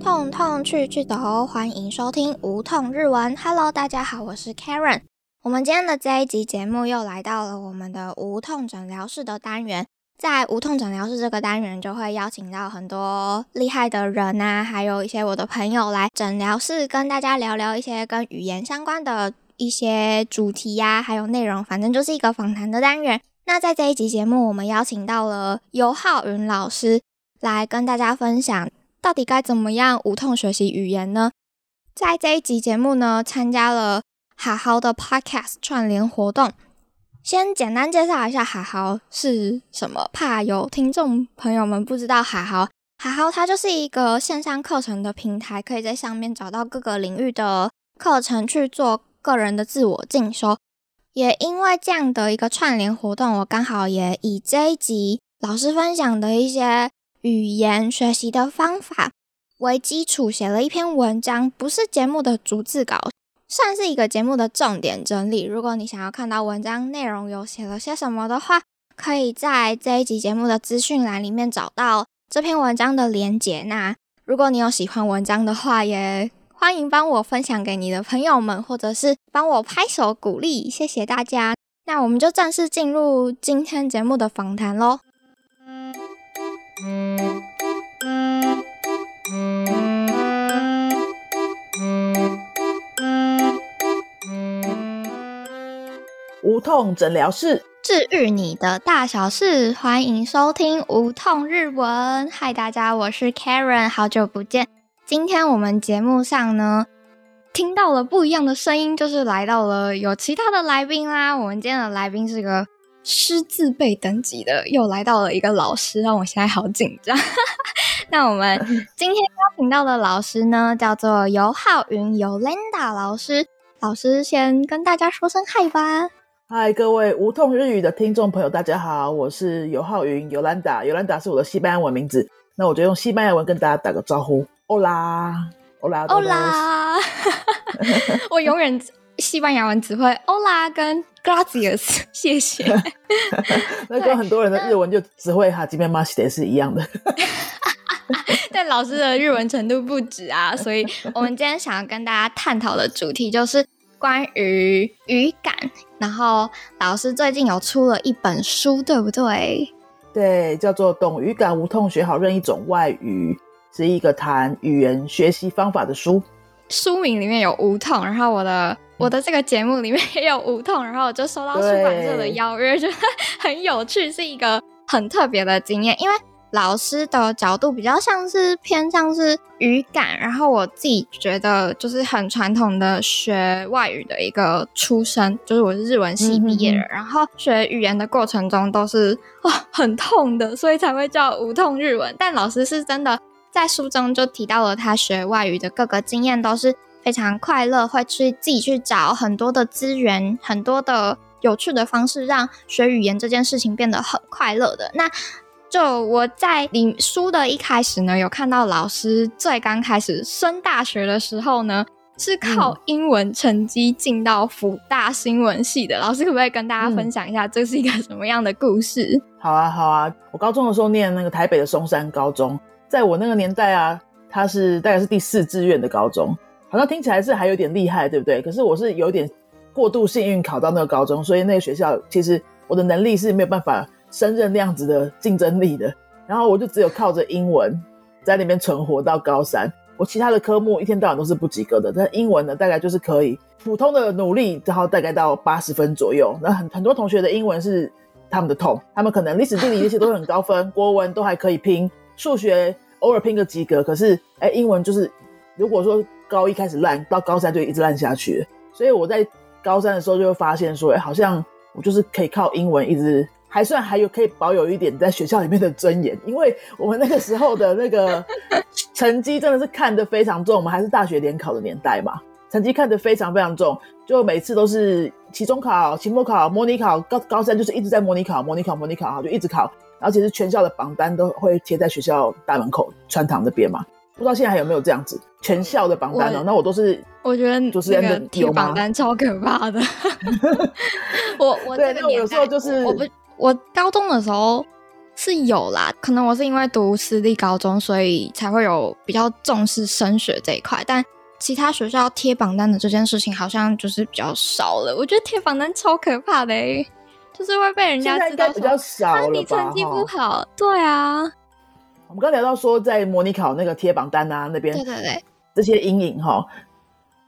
痛痛去去的欢迎收听无痛日文。Hello，大家好，我是 Karen。我们今天的这一集节目又来到了我们的无痛诊疗室的单元。在无痛诊疗室这个单元，就会邀请到很多厉害的人啊，还有一些我的朋友来诊疗室跟大家聊聊一些跟语言相关的一些主题呀，还有内容，反正就是一个访谈的单元。那在这一集节目，我们邀请到了尤浩云老师来跟大家分享，到底该怎么样无痛学习语言呢？在这一集节目呢，参加了好好的 Podcast 串联活动。先简单介绍一下海豪是什么，怕有听众朋友们不知道海豪。海豪它就是一个线上课程的平台，可以在上面找到各个领域的课程去做个人的自我进修。也因为这样的一个串联活动，我刚好也以这一集老师分享的一些语言学习的方法为基础，写了一篇文章，不是节目的逐字稿。算是一个节目的重点整理。如果你想要看到文章内容有写了些什么的话，可以在这一集节目的资讯栏里面找到这篇文章的连结。那如果你有喜欢文章的话，也欢迎帮我分享给你的朋友们，或者是帮我拍手鼓励，谢谢大家。那我们就正式进入今天节目的访谈喽。无痛诊疗室，治愈你的大小事。欢迎收听无痛日文。嗨，大家，我是 Karen，好久不见。今天我们节目上呢，听到了不一样的声音，就是来到了有其他的来宾啦。我们今天的来宾是个师字辈等级的，又来到了一个老师，让我现在好紧张。那我们 今天邀请到的老师呢，叫做尤浩云，尤 Linda 老师。老师先跟大家说声嗨吧。嗨，各位无痛日语的听众朋友，大家好，我是尤浩云，尤兰达，尤兰达是我的西班牙文名字，那我就用西班牙文跟大家打个招呼，欧拉，欧拉，欧拉，我永远西班牙文只会欧拉跟 gracias，谢谢。那跟很多人的日文就只会哈基本马西的是一样的，但老师的日文程度不止啊，所以我们今天想要跟大家探讨的主题就是。关于语感，然后老师最近有出了一本书，对不对？对，叫做《懂语感无痛学好任一种外语》，是一个谈语言学习方法的书。书名里面有无痛，然后我的我的这个节目里面也有无痛，然后我就收到出版社的邀约，觉得很有趣，是一个很特别的经验，因为。老师的角度比较像是偏向是语感，然后我自己觉得就是很传统的学外语的一个出身，就是我是日文系毕业的，然后学语言的过程中都是哇很痛的，所以才会叫无痛日文。但老师是真的在书中就提到了他学外语的各个经验都是非常快乐，会去自己去找很多的资源，很多的有趣的方式，让学语言这件事情变得很快乐的。那就我在你书的一开始呢，有看到老师最刚开始升大学的时候呢，是靠英文成绩进到辅大新闻系的。老师可不可以跟大家分享一下，这是一个什么样的故事？好啊，好啊。我高中的时候念那个台北的松山高中，在我那个年代啊，它是大概是第四志愿的高中，好像听起来是还有点厉害，对不对？可是我是有点过度幸运考到那个高中，所以那个学校其实我的能力是没有办法。升任那样子的竞争力的，然后我就只有靠着英文在那边存活到高三。我其他的科目一天到晚都是不及格的，但英文呢，大概就是可以普通的努力，然后大概到八十分左右。那很很多同学的英文是他们的痛，他们可能历史地理那些都很高分，国文都还可以拼，数学偶尔拼个及格。可是哎，英文就是如果说高一开始烂，到高三就一直烂下去。所以我在高三的时候就会发现说，哎，好像我就是可以靠英文一直。还算还有可以保有一点在学校里面的尊严，因为我们那个时候的那个 成绩真的是看得非常重，我们还是大学联考的年代嘛，成绩看得非常非常重，就每次都是期中考、期末考、模拟考，高高三就是一直在模拟考、模拟考、模拟考，就一直考，然后其实全校的榜单都会贴在学校大门口穿堂那边嘛，不知道现在还有没有这样子全校的榜单哦？那我都是，我觉得就是那个贴榜单超可怕的，我我这个有时候就是我不。我高中的时候是有啦，可能我是因为读私立高中，所以才会有比较重视升学这一块。但其他学校贴榜单的这件事情，好像就是比较少了。我觉得贴榜单超可怕的，就是会被人家知道比较少了你成绩不好，对啊。我们刚聊到说，在模拟考那个贴榜单啊那边，对对对，这些阴影哈，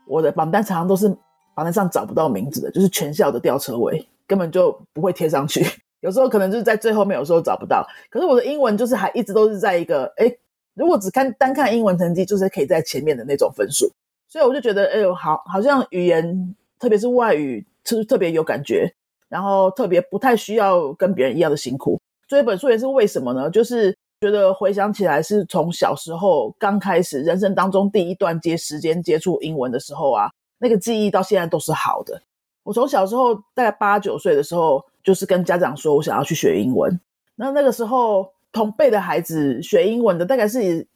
我的榜单常常都是榜单上找不到名字的，就是全校的吊车尾，根本就不会贴上去。有时候可能就是在最后面，有时候找不到。可是我的英文就是还一直都是在一个，哎，如果只看单看英文成绩，就是可以在前面的那种分数。所以我就觉得，哎呦，好，好像语言，特别是外语，就是特别有感觉，然后特别不太需要跟别人一样的辛苦。这本书也是为什么呢？就是觉得回想起来，是从小时候刚开始人生当中第一段接时间接触英文的时候啊，那个记忆到现在都是好的。我从小时候大概八九岁的时候。就是跟家长说，我想要去学英文。那那个时候，同辈的孩子学英文的，大概是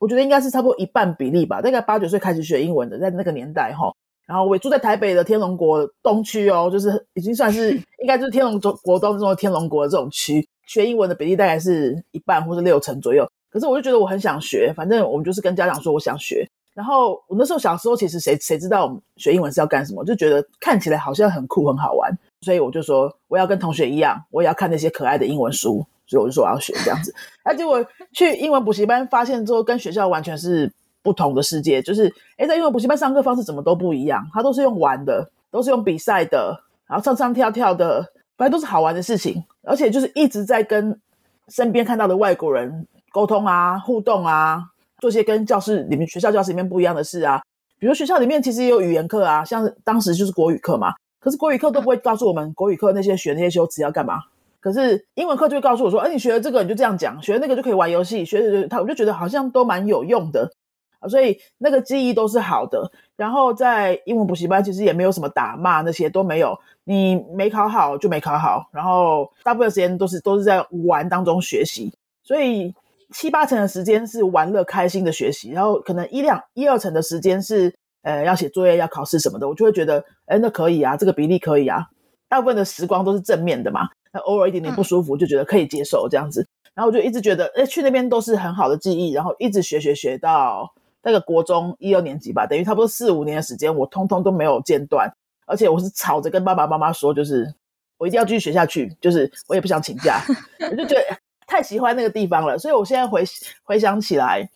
我觉得应该是差不多一半比例吧。大概八九岁开始学英文的，在那个年代哈。然后我住在台北的天龙国东区哦，就是已经算是 应该就是天龙国东中的天龙国的这种区，学英文的比例大概是一半或者六成左右。可是我就觉得我很想学，反正我们就是跟家长说我想学。然后我那时候小时候，其实谁谁知道我们学英文是要干什么？就觉得看起来好像很酷很好玩。所以我就说我要跟同学一样，我也要看那些可爱的英文书。所以我就说我要学这样子。哎，结果去英文补习班发现之后，跟学校完全是不同的世界。就是哎，在英文补习班上课方式怎么都不一样，他都是用玩的，都是用比赛的，然后唱唱跳跳的，反正都是好玩的事情。而且就是一直在跟身边看到的外国人沟通啊、互动啊，做些跟教室里面、学校教室里面不一样的事啊。比如学校里面其实也有语言课啊，像当时就是国语课嘛。可是国语课都不会告诉我们国语课那些学那些修辞要干嘛。可是英文课就会告诉我说：“哎，你学了这个你就这样讲，学了那个就可以玩游戏。”学的他我就觉得好像都蛮有用的啊，所以那个记忆都是好的。然后在英文补习班其实也没有什么打骂那些都没有，你没考好就没考好，然后大部分时间都是都是在玩当中学习，所以七八成的时间是玩乐开心的学习，然后可能一两一二成的时间是。呃，要写作业、要考试什么的，我就会觉得，哎，那可以啊，这个比例可以啊。大部分的时光都是正面的嘛，那偶尔一点点不舒服，就觉得可以接受这样子。然后我就一直觉得，哎，去那边都是很好的记忆，然后一直学学学到那个国中一二年级吧，等于差不多四五年的时间，我通通都没有间断。而且我是吵着跟爸爸妈妈说，就是我一定要继续学下去，就是我也不想请假，我就觉得太喜欢那个地方了。所以我现在回回想起来，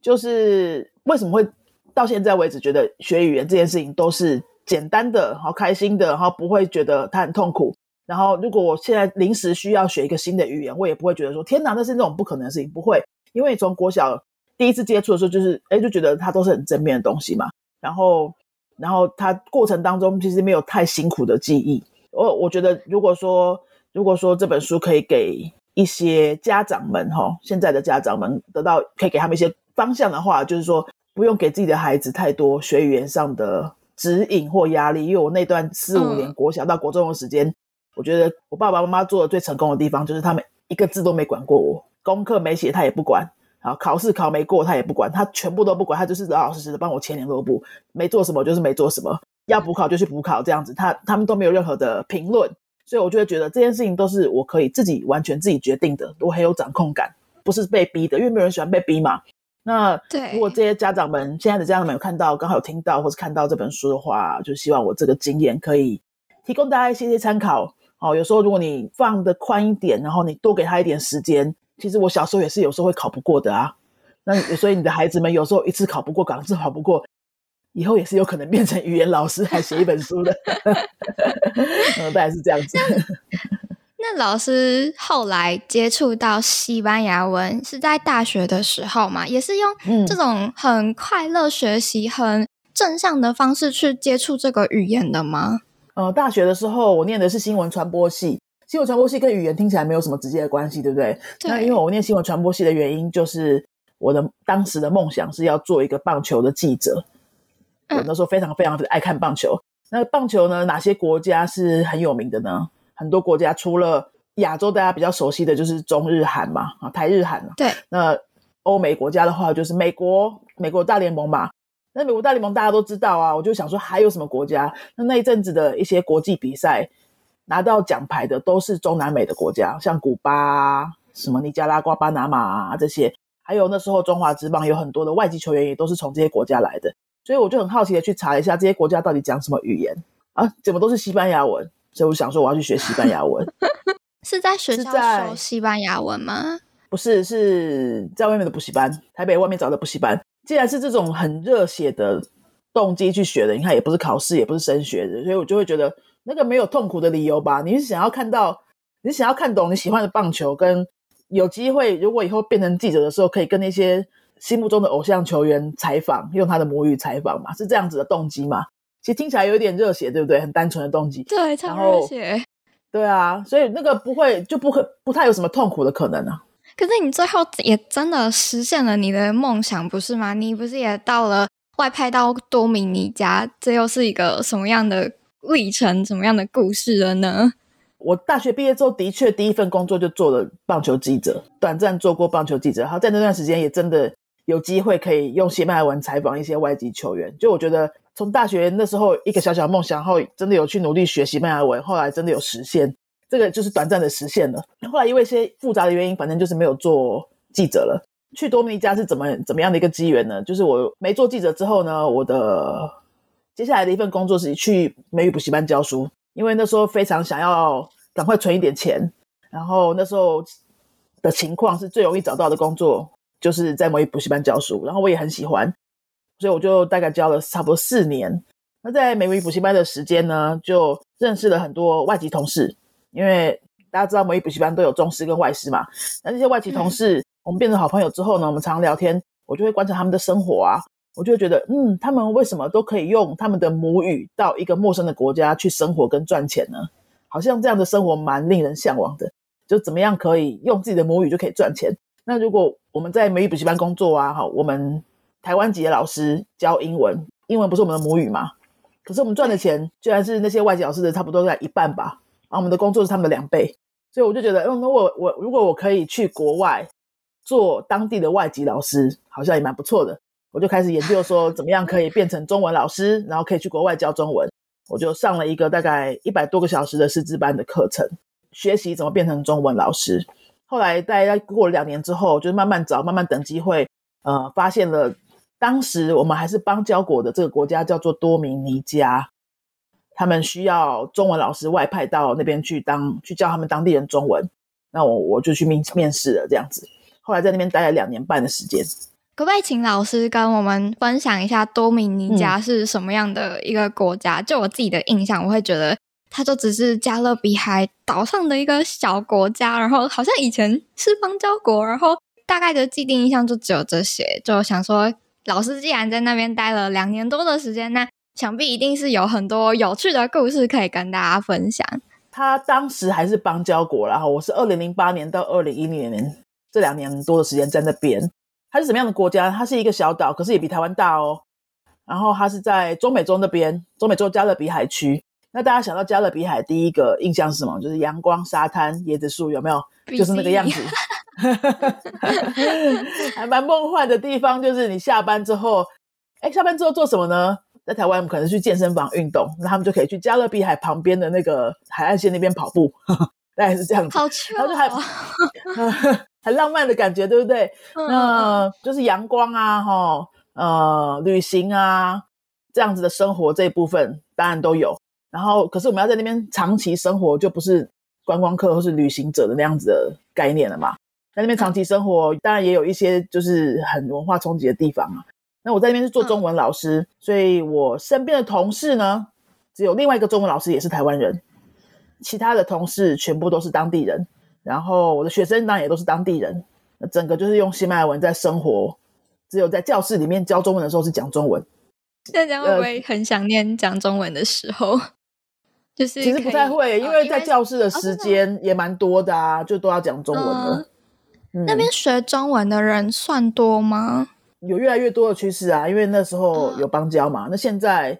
就是为什么会。到现在为止，觉得学语言这件事情都是简单的，好开心的，然后不会觉得它很痛苦。然后，如果我现在临时需要学一个新的语言，我也不会觉得说天哪，那是那种不可能的事情。不会，因为从国小第一次接触的时候，就是哎，就觉得它都是很正面的东西嘛。然后，然后它过程当中其实没有太辛苦的记忆。我我觉得，如果说如果说这本书可以给一些家长们哈，现在的家长们得到可以给他们一些方向的话，就是说。不用给自己的孩子太多学语言上的指引或压力，因为我那段四五年国小到国中的时间，我觉得我爸爸妈妈做的最成功的地方，就是他们一个字都没管过我，功课没写他也不管，然后考试考没过他也不管，他全部都不管，他就是老老实实的帮我签联络簿，没做什么就是没做什么，要补考就去补考这样子，他他们都没有任何的评论，所以我就会觉得这件事情都是我可以自己完全自己决定的，我很有掌控感，不是被逼的，因为没有人喜欢被逼嘛。那如果这些家长们现在的家长们有看到，刚好有听到或是看到这本书的话，就希望我这个经验可以提供大家一些些参考。哦，有时候如果你放的宽一点，然后你多给他一点时间，其实我小时候也是有时候会考不过的啊。那所以你的孩子们有时候一次考不过，两次考不过，以后也是有可能变成语言老师来写一本书的。嗯，大概是这样子。那老师后来接触到西班牙文是在大学的时候嘛？也是用这种很快乐学习、很正向的方式去接触这个语言的吗？呃，大学的时候我念的是新闻传播系，新闻传播系跟语言听起来没有什么直接的关系，对不对？那因为我念新闻传播系的原因，就是我的当时的梦想是要做一个棒球的记者。我那时候非常非常的爱看棒球。那棒球呢？哪些国家是很有名的呢？很多国家除了亚洲，大家比较熟悉的就是中日韩嘛，啊，台日韩。对，那欧美国家的话，就是美国，美国大联盟嘛。那美国大联盟大家都知道啊，我就想说还有什么国家？那那一阵子的一些国际比赛拿到奖牌的都是中南美的国家，像古巴、什么尼加拉瓜、巴拿马啊这些，还有那时候中华职棒有很多的外籍球员也都是从这些国家来的，所以我就很好奇的去查一下这些国家到底讲什么语言啊？怎么都是西班牙文？所以我想说我要去学西班牙文。是在学校学西班牙文吗？不是，是在外面的补习班，台北外面找的补习班。既然是这种很热血的动机去学的，你看也不是考试，也不是升学的，所以我就会觉得那个没有痛苦的理由吧。你是想要看到，你想要看懂你喜欢的棒球，跟有机会，如果以后变成记者的时候，可以跟那些心目中的偶像球员采访，用他的母语采访嘛，是这样子的动机嘛？其实听起来有一点热血，对不对？很单纯的动机。对，超热血。对啊，所以那个不会就不会不太有什么痛苦的可能啊。可是你最后也真的实现了你的梦想，不是吗？你不是也到了外派到多米尼加，这又是一个什么样的历程、什么样的故事了呢？我大学毕业之后，的确第一份工作就做了棒球记者，短暂做过棒球记者。然后在那段时间也真的有机会可以用西班牙文采访一些外籍球员。就我觉得从大学那时候一个小小梦想后，真的有去努力学西班牙文，后来真的有实现。这个就是短暂的实现了。后来因为一些复杂的原因，反正就是没有做记者了。去多米尼加是怎么怎么样的一个机缘呢？就是我没做记者之后呢，我的接下来的一份工作是去美语补习班教书，因为那时候非常想要赶快存一点钱，然后那时候的情况是最容易找到的工作，就是在美语补习班教书，然后我也很喜欢，所以我就大概教了差不多四年。那在美语补习班的时间呢，就认识了很多外籍同事。因为大家知道美语补习班都有中师跟外师嘛，那这些外籍同事，我们变成好朋友之后呢，我们常常聊天，我就会观察他们的生活啊，我就觉得，嗯，他们为什么都可以用他们的母语到一个陌生的国家去生活跟赚钱呢？好像这样的生活蛮令人向往的，就怎么样可以用自己的母语就可以赚钱？那如果我们在美语补习班工作啊，哈，我们台湾籍的老师教英文，英文不是我们的母语嘛？可是我们赚的钱居然是那些外籍老师的差不多在一半吧？然后我们的工作是他们的两倍，所以我就觉得，嗯，那我我如果我可以去国外做当地的外籍老师，好像也蛮不错的。我就开始研究说，怎么样可以变成中文老师，然后可以去国外教中文。我就上了一个大概一百多个小时的师资班的课程，学习怎么变成中文老师。后来大概过了两年之后，就慢慢找，慢慢等机会，呃，发现了当时我们还是邦交国的这个国家叫做多米尼加。他们需要中文老师外派到那边去当去教他们当地人中文，那我我就去面面试了这样子。后来在那边待了两年半的时间。可不可以请老师跟我们分享一下多米尼加是什么样的一个国家？就我自己的印象，我会觉得它就只是加勒比海岛上的一个小国家，然后好像以前是邦交国，然后大概的既定印象就只有这些。就想说，老师既然在那边待了两年多的时间，那想必一定是有很多有趣的故事可以跟大家分享。他当时还是邦交国，然后我是二零零八年到二零一零年这两年多的时间在那边。它是什么样的国家？它是一个小岛，可是也比台湾大哦。然后它是在中美洲那边，中美洲加勒比海区。那大家想到加勒比海，第一个印象是什么？就是阳光、沙滩、椰子树，有没有？就是那个样子，还蛮梦幻的地方。就是你下班之后，哎，下班之后做什么呢？在台湾，我们可能去健身房运动，那他们就可以去加勒比海旁边的那个海岸线那边跑步，大概是这样子。好趣，然后就还 很浪漫的感觉，对不对？那就是阳光啊，哈，呃，旅行啊，这样子的生活这一部分当然都有。然后，可是我们要在那边长期生活，就不是观光客或是旅行者的那样子的概念了嘛。在那边长期生活，当然也有一些就是很文化冲击的地方啊。那我在那边是做中文老师，所以我身边的同事呢，只有另外一个中文老师也是台湾人，其他的同事全部都是当地人。然后我的学生当然也都是当地人，那整个就是用西班牙文在生活，只有在教室里面教中文的时候是讲中文。大家会不会很想念讲中文的时候？就是其实不太会，因为在教室的时间也蛮多的啊，就都要讲中文嗯。那边学中文的人算多吗？有越来越多的趋势啊，因为那时候有邦交嘛。那现在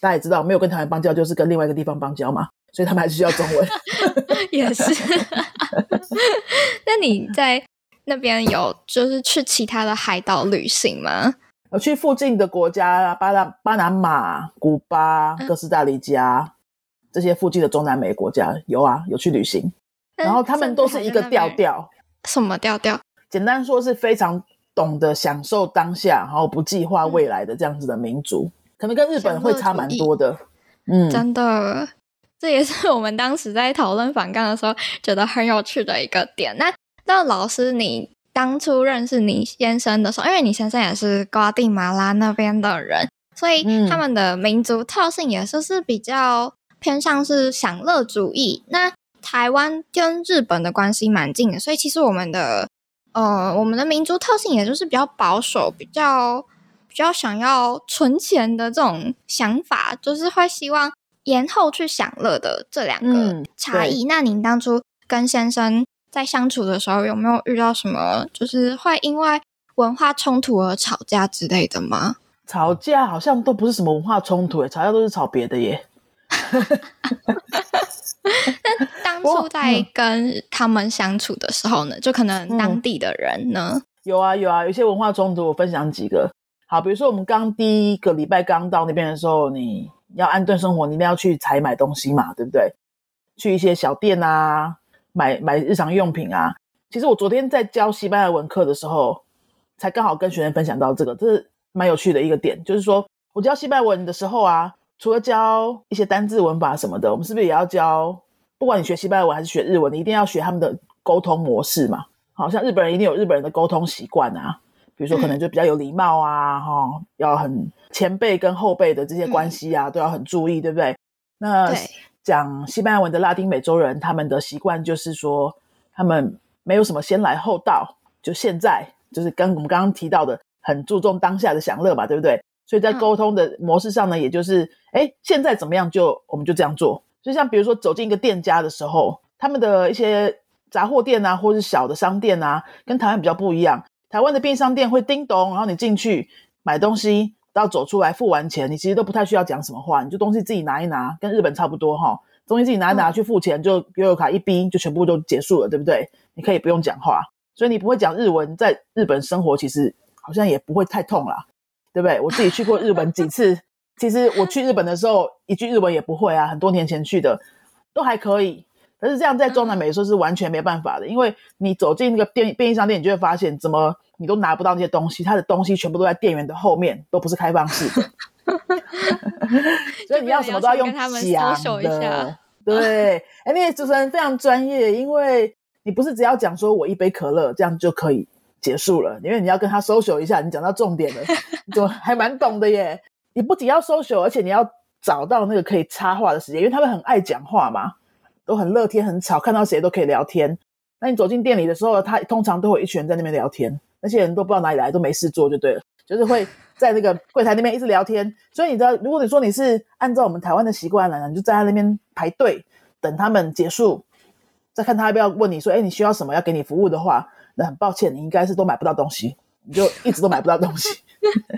大家也知道，没有跟台湾邦交，就是跟另外一个地方邦交嘛，所以他们还是需要中文。也是。那你在那边有就是去其他的海岛旅行吗？我去附近的国家，巴拿巴拿马、古巴、哥斯达黎加这些附近的中南美国家有啊，有去旅行。然后他们都是一个调调。什么调调？简单说是非常懂得享受当下，然后不计划未来的这样子的民族，可能跟日本会差蛮多的。嗯，真的，这也是我们当时在讨论反杠的时候觉得很有趣的一个点。那那老师，你当初认识你先生的时候，因为你先生也是瓜地马拉那边的人，所以他们的民族特性也是是比较偏向是享乐主义。那台湾跟日本的关系蛮近的，所以其实我们的。呃，我们的民族特性也就是比较保守，比较比较想要存钱的这种想法，就是会希望延后去享乐的这两个差异。那您当初跟先生在相处的时候，有没有遇到什么就是会因为文化冲突而吵架之类的吗？吵架好像都不是什么文化冲突，诶，吵架都是吵别的耶。那 当初在跟他们相处的时候呢，就可能当地的人呢，有啊有啊，有些文化冲突，我分享几个。好，比如说我们刚第一个礼拜刚到那边的时候，你要安顿生活，你一定要去采买东西嘛，对不对？去一些小店啊，买买日常用品啊。其实我昨天在教西班牙文课的时候，才刚好跟学生分享到这个，这是蛮有趣的一个点，就是说我教西班牙文的时候啊。除了教一些单字、文法什么的，我们是不是也要教？不管你学西班牙文还是学日文，你一定要学他们的沟通模式嘛？好像日本人一定有日本人的沟通习惯啊，比如说可能就比较有礼貌啊，哈，要很前辈跟后辈的这些关系啊，都要很注意，对不对？那讲西班牙文的拉丁美洲人，他们的习惯就是说，他们没有什么先来后到，就现在就是跟我们刚刚提到的，很注重当下的享乐嘛，对不对？所以在沟通的模式上呢，也就是，哎，现在怎么样就我们就这样做。就像比如说走进一个店家的时候，他们的一些杂货店啊，或是小的商店啊，跟台湾比较不一样。台湾的便利商店会叮咚，然后你进去买东西，到走出来付完钱，你其实都不太需要讲什么话，你就东西自己拿一拿，跟日本差不多哈。东西自己拿一拿去付钱，就悠游卡一逼，就全部都结束了，对不对？你可以不用讲话，所以你不会讲日文，在日本生活其实好像也不会太痛啦。对不对？我自己去过日本几次，其实我去日本的时候一句日文也不会啊。很多年前去的都还可以，但是这样在中南美说是完全没办法的，因为你走进那个便便利商店，你就会发现怎么你都拿不到那些东西，它的东西全部都在店员的后面，都不是开放式的，所以你要什么都要用讲的。对，哎，那些主持人非常专业，因为你不是只要讲说我一杯可乐这样就可以。结束了，因为你要跟他 social 一下，你讲到重点了，就还蛮懂的耶。你不仅要 social，而且你要找到那个可以插话的时间，因为他们很爱讲话嘛，都很乐天、很吵，看到谁都可以聊天。那你走进店里的时候，他通常都会一群人在那边聊天，那些人都不知道哪里来，都没事做就对了，就是会在那个柜台那边一直聊天。所以你知道，如果你说你是按照我们台湾的习惯来，你就站在那边排队等他们结束，再看他要不要问你说，哎，你需要什么，要给你服务的话。那很抱歉，你应该是都买不到东西，你就一直都买不到东西。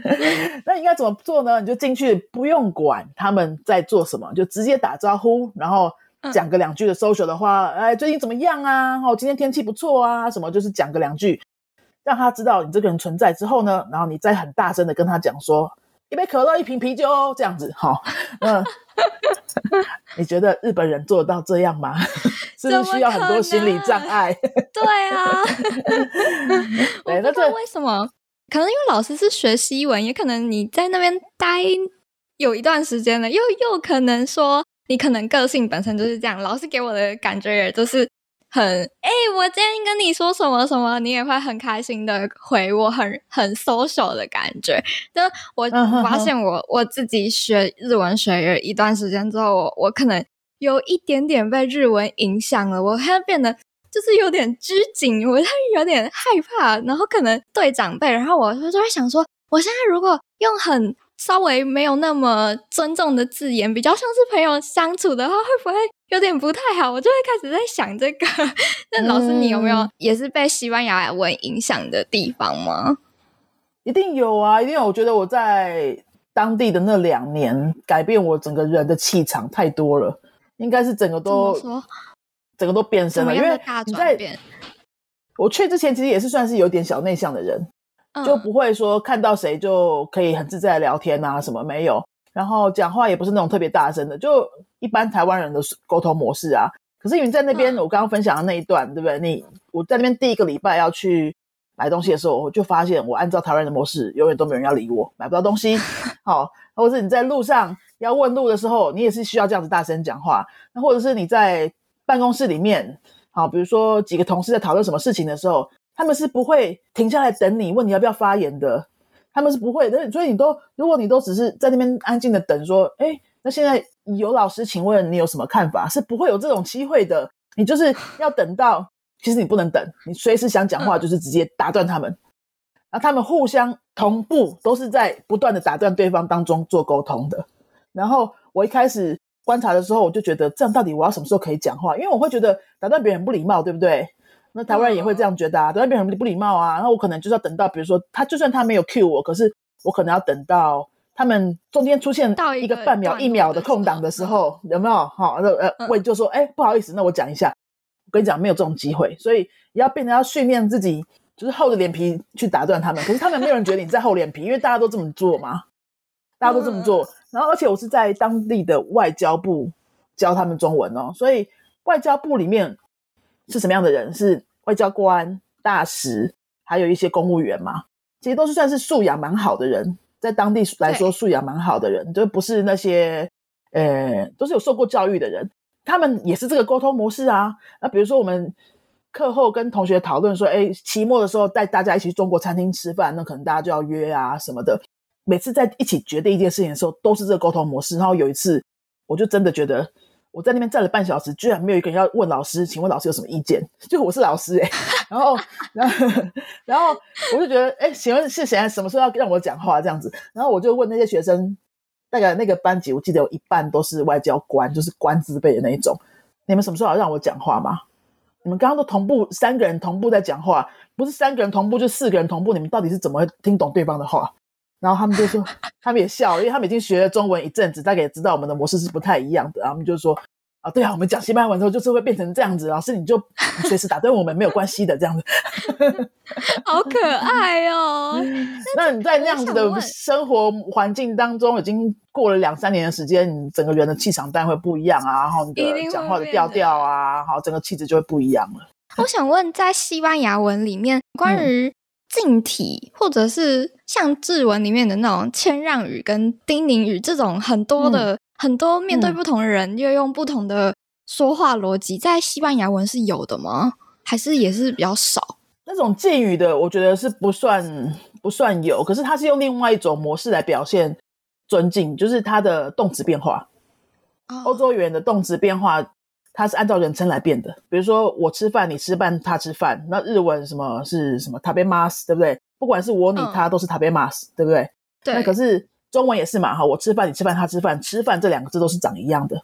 那应该怎么做呢？你就进去，不用管他们在做什么，就直接打招呼，然后讲个两句的 social 的话，哎，最近怎么样啊？哦，今天天气不错啊，什么就是讲个两句，让他知道你这个人存在之后呢，然后你再很大声的跟他讲说，一杯可乐，一瓶啤酒，这样子，哈，那，你觉得日本人做得到这样吗？是不是需要很多心理障碍？对啊，我不知道为什么，可能因为老师是学西文，也可能你在那边待有一段时间了，又又可能说你可能个性本身就是这样。老师给我的感觉也就是很，哎，我今天跟你说什么什么，你也会很开心的回我，很很 social 的感觉。就我发现我我自己学日文学一段时间之后，我我可能。有一点点被日文影响了，我现在变得就是有点拘谨，我有点害怕，然后可能对长辈，然后我就会想说，我现在如果用很稍微没有那么尊重的字眼，比较像是朋友相处的话，会不会有点不太好？我就会开始在想这个。那老师，你有没有也是被西班牙文影响的地方吗？一定有啊，一定有。我觉得我在当地的那两年，改变我整个人的气场太多了。应该是整个都，整个都变身了，因为你在我去之前，其实也是算是有点小内向的人，就不会说看到谁就可以很自在聊天啊，什么没有，然后讲话也不是那种特别大声的，就一般台湾人的沟通模式啊。可是因为在那边，我刚刚分享的那一段，对不对？你我在那边第一个礼拜要去买东西的时候，我就发现我按照台湾人的模式，永远都没有人要理我，买不到东西。好，或者是你在路上要问路的时候，你也是需要这样子大声讲话。那或者是你在办公室里面，好，比如说几个同事在讨论什么事情的时候，他们是不会停下来等你，问你要不要发言的。他们是不会的，所以你都，如果你都只是在那边安静的等，说，哎，那现在有老师，请问你有什么看法？是不会有这种机会的。你就是要等到，其实你不能等，你随时想讲话就是直接打断他们，然后他们互相同步，都是在不断的打断对方当中做沟通的。然后我一开始观察的时候，我就觉得这样到底我要什么时候可以讲话？因为我会觉得打断别人不礼貌，对不对？那台湾人也会这样觉得啊，打断别人不礼貌啊。那我可能就是要等到，比如说他就算他没有 cue 我，可是我可能要等到。他们中间出现一个半秒、一秒的空档的时候，有没有？好，那呃，我就说，哎，不好意思，那我讲一下。我跟你讲，没有这种机会，所以要变得要训练自己，就是厚着脸皮去打断他们。可是他们没有人觉得你在厚脸皮，因为大家都这么做嘛，大家都这么做。然后，而且我是在当地的外交部教他们中文哦，所以外交部里面是什么样的人？是外交官、大使，还有一些公务员嘛，其实都是算是素养蛮好的人。在当地来说，素养蛮好的人，就不是那些，呃，都是有受过教育的人。他们也是这个沟通模式啊。那比如说，我们课后跟同学讨论说，哎，期末的时候带大家一起去中国餐厅吃饭，那可能大家就要约啊什么的。每次在一起决定一件事情的时候，都是这个沟通模式。然后有一次，我就真的觉得。我在那边站了半小时，居然没有一个人要问老师，请问老师有什么意见？就我是老师哎，然后，然后，然后我就觉得，哎，请问是谁？什么时候要让我讲话这样子？然后我就问那些学生，大概那个班级，我记得有一半都是外交官，就是官字辈的那一种。你们什么时候要让我讲话吗？你们刚刚都同步三个人同步在讲话，不是三个人同步就四个人同步，你们到底是怎么听懂对方的话？然后他们就说，他们也笑，因为他们已经学了中文一阵子，大概也知道我们的模式是不太一样的。然后他们就说，啊，对啊，我们讲西班牙文之后就是会变成这样子。老师你就随时打断我们没有关系的，这样子。好可爱哦！那你在那样子的生活环境当中，已经过了两三年的时间，你整个人的气场当然会不一样啊，然后你的讲话的调调啊，好，整个气质就会不一样了。我想问，在西班牙文里面，关于。敬体，或者是像字文里面的那种谦让语跟叮咛语，这种很多的很多面对不同的人，又用不同的说话逻辑，在西班牙文是有的吗？还是也是比较少？那种敬语的，我觉得是不算不算有，可是它是用另外一种模式来表现尊敬，就是它的动词变化。欧洲语言的动词变化。它是按照人称来变的，比如说我吃饭，你吃饭，他吃饭。那日文什么是什么？食べます，对不对？不管是我你他，都是食べます，对不对？对。那可是中文也是嘛，哈，我吃饭，你吃饭，他吃饭，吃饭这两个字都是长一样的。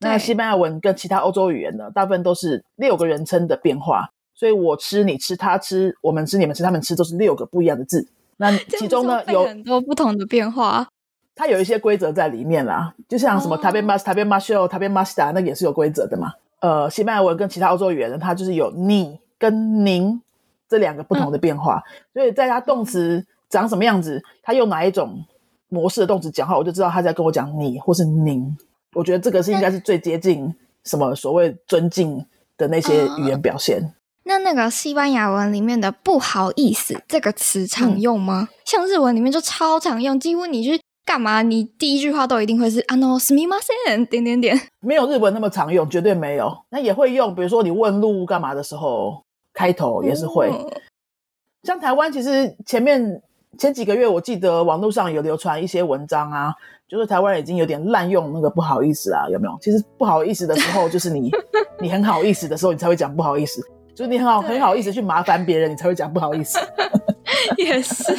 那西班牙文跟其他欧洲语言呢，大部分都是六个人称的变化，所以我吃，你吃，他吃，我们吃，你们吃，他们吃，都是六个不一样的字。那其中呢，有很多不同的变化。 它有一些规则在里面啦，就像什么 tabe mas tabe masho tabe masta，那也是有规则的嘛。呃，西班牙文跟其他欧洲语言，它就是有你跟您这两个不同的变化。所以在它动词长什么样子，它用哪一种模式的动词讲话，我就知道他在跟我讲你或是您。我觉得这个是应该是最接近什么所谓尊敬的那些语言表现。那那个西班牙文里面的不好意思这个词常用吗？像日文里面就超常用，几乎你去。干嘛？你第一句话都一定会是 ano smimasen 点点点，没有日文那么常用，绝对没有。那也会用，比如说你问路干嘛的时候，开头也是会。像台湾，其实前面前几个月，我记得网络上有流传一些文章啊，就是台湾已经有点滥用那个不好意思啊，有没有？其实不好意思的时候，就是你 你很好意思的时候，你才会讲不好意思，就是你很好很好意思去麻烦别人，你才会讲不好意思。也是。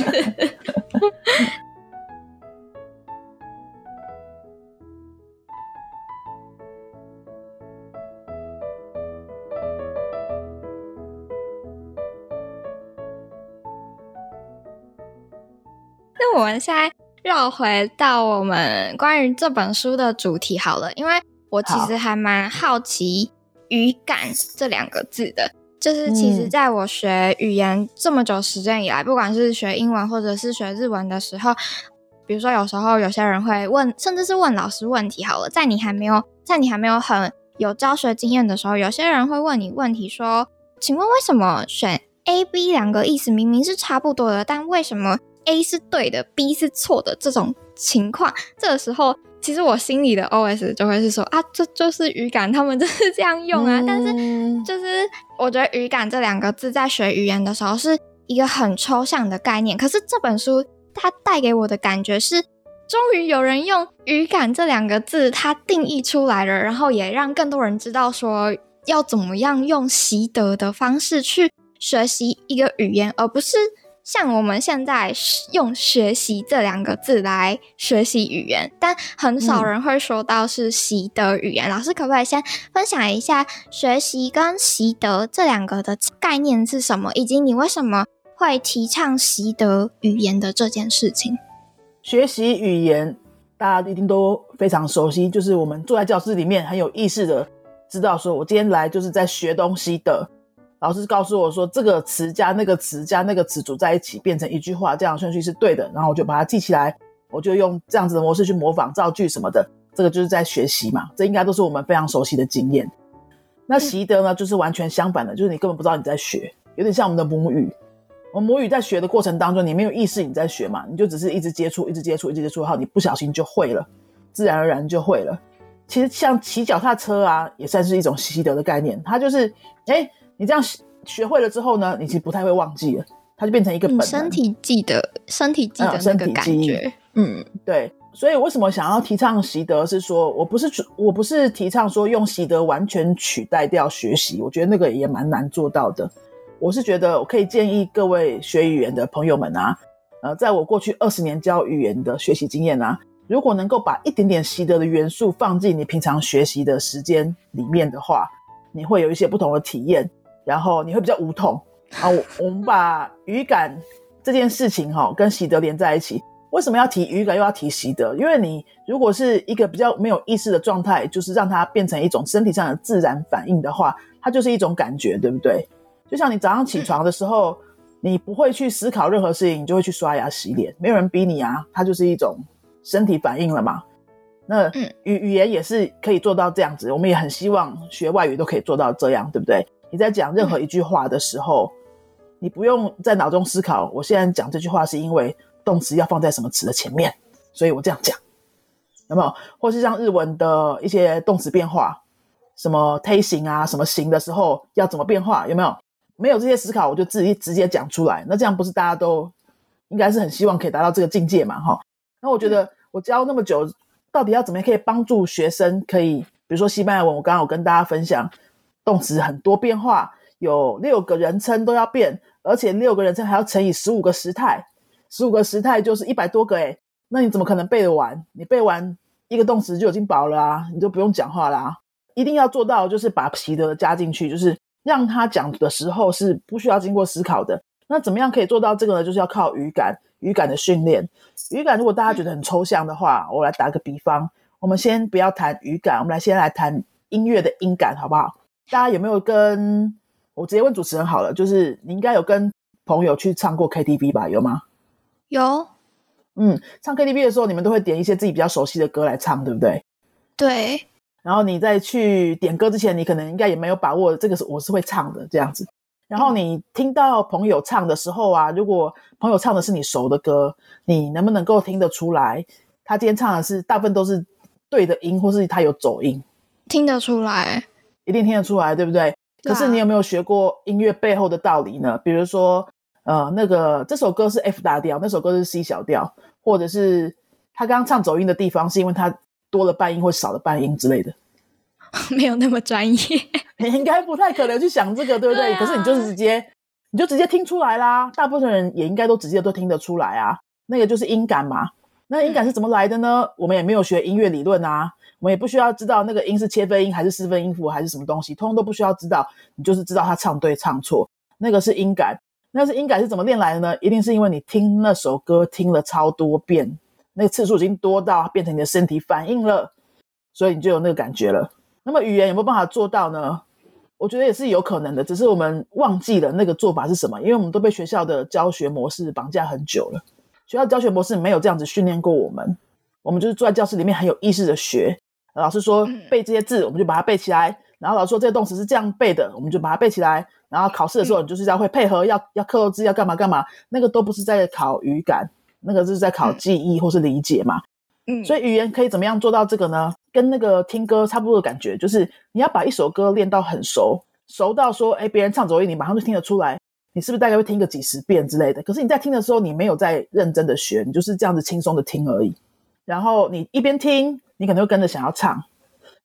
那我们现在绕回到我们关于这本书的主题好了，因为我其实还蛮好奇“语感”这两个字的。就是其实在我学语言这么久时间以来，不管是学英文或者是学日文的时候，比如说有时候有些人会问，甚至是问老师问题好了，在你还没有在你还没有很有教学经验的时候，有些人会问你问题说。请问为什么选 A、B 两个意思明明是差不多的，但为什么 A 是对的，B 是错的？这种情况，这个时候其实我心里的 OS 就会是说啊，这就是语感，他们就是 这样用啊。但是就是我觉得语感这两个字在学语言的时候是一个很抽象的概念，可是这本书它带给我的感觉是。终于有人用“语感”这两个字，它定义出来了，然后也让更多人知道说要怎么样用习得的方式去学习一个语言，而不是像我们现在用“学习”这两个字来学习语言。但很少人会说到是习得语言。老师可不可以先分享一下“学习”跟“习得”这两个的概念是什么，以及你为什么会提倡习得语言的这件事情？学习语言，大家一定都非常熟悉，就是我们坐在教室里面，很有意识的知道，说我今天来就是在学东西的。老师告诉我说，这个词加那个词加那个词组在一起变成一句话，这样顺序是对的，然后我就把它记起来，我就用这样子的模式去模仿造句什么的。这个就是在学习嘛，这应该都是我们非常熟悉的经验。那习得呢，就是完全相反的，就是你根本不知道你在学，有点像我们的母语。我母语在学的过程当中，你没有意识你在学嘛，你就只是一直接触，一直接触，一直接触，然后你不小心就会了，自然而然就会了。其实像骑脚踏车啊，也算是一种习得的概念。它就是，哎，你这样学会了之后呢，你其实不太会忘记了，它就变成一个本身体记得，身体记得那个感觉。嗯，对。所以为什么想要提倡习得？是说我不是我不是提倡说用习得完全取代掉学习，我觉得那个也蛮难做到的。我是觉得，我可以建议各位学语言的朋友们啊，呃，在我过去二十年教语言的学习经验啊，如果能够把一点点习得的元素放进你平常学习的时间里面的话，你会有一些不同的体验，然后你会比较无痛。啊，我 我们把语感这件事情哈跟习得连在一起，为什么要提语感又要提习得？因为你如果是一个比较没有意识的状态，就是让它变成一种身体上的自然反应的话，它就是一种感觉，对不对？就像你早上起床的时候，你不会去思考任何事情，你就会去刷牙洗脸，没有人逼你啊，它就是一种身体反应了嘛。那语语言也是可以做到这样子，我们也很希望学外语都可以做到这样，对不对？你在讲任何一句话的时候，你不用在脑中思考，我现在讲这句话是因为动词要放在什么词的前面，所以我这样讲，有没有？或是像日文的一些动词变化，什么推形啊，什么形的时候要怎么变化，有没有？没有这些思考，我就自己直接讲出来。那这样不是大家都应该是很希望可以达到这个境界嘛？哈。那我觉得我教那么久，到底要怎么样可以帮助学生？可以，比如说西班牙文，我刚刚有跟大家分享，动词很多变化，有六个人称都要变，而且六个人称还要乘以十五个时态，十五个时态就是一百多个诶那你怎么可能背得完？你背完一个动词就已经饱了啊，你就不用讲话啦。一定要做到，就是把习得加进去，就是。让他讲的时候是不需要经过思考的。那怎么样可以做到这个呢？就是要靠语感，语感的训练。语感如果大家觉得很抽象的话，我来打个比方，我们先不要谈语感，我们来先来谈音乐的音感，好不好？大家有没有跟我直接问主持人好了？就是你应该有跟朋友去唱过 KTV 吧？有吗？有。嗯，唱 KTV 的时候，你们都会点一些自己比较熟悉的歌来唱，对不对？对。然后你在去点歌之前，你可能应该也没有把握这个是我是会唱的这样子。然后你听到朋友唱的时候啊，如果朋友唱的是你熟的歌，你能不能够听得出来，他今天唱的是大部分都是对的音，或是他有走音？听得出来，一定听得出来，对不对？可是你有没有学过音乐背后的道理呢？比如说，呃，那个这首歌是 F 大调，那首歌是 C 小调，或者是他刚刚唱走音的地方是因为他。多了半音或少了半音之类的，没有那么专业，你应该不太可能去想这个，对不对？可是你就是直接，你就直接听出来啦。大部分人也应该都直接都听得出来啊。那个就是音感嘛。那音感是怎么来的呢？我们也没有学音乐理论啊，我们也不需要知道那个音是切分音还是四分音符还是什么东西，通通都不需要知道。你就是知道他唱对唱错，那个是音感。那是音感是怎么练来的呢？一定是因为你听那首歌听了超多遍。那个次数已经多到变成你的身体反应了，所以你就有那个感觉了。那么语言有没有办法做到呢？我觉得也是有可能的，只是我们忘记了那个做法是什么，因为我们都被学校的教学模式绑架很久了。学校教学模式没有这样子训练过我们，我们就是坐在教室里面很有意识的学。老师说背这些字，我们就把它背起来。然后老师说这些动词是这样背的，我们就把它背起来。然后考试的时候，你就是要会配合，要要刻字，要干嘛干嘛，那个都不是在考语感，那个是在考记忆或是理解嘛。嗯，所以语言可以怎么样做到这个呢？跟那个听歌差不多的感觉，就是你要把一首歌练到很熟，熟到说，哎，别人唱走音，你马上就听得出来。你是不是大概会听个几十遍之类的？可是你在听的时候，你没有在认真的学，你就是这样子轻松的听而已。然后你一边听，你可能会跟着想要唱，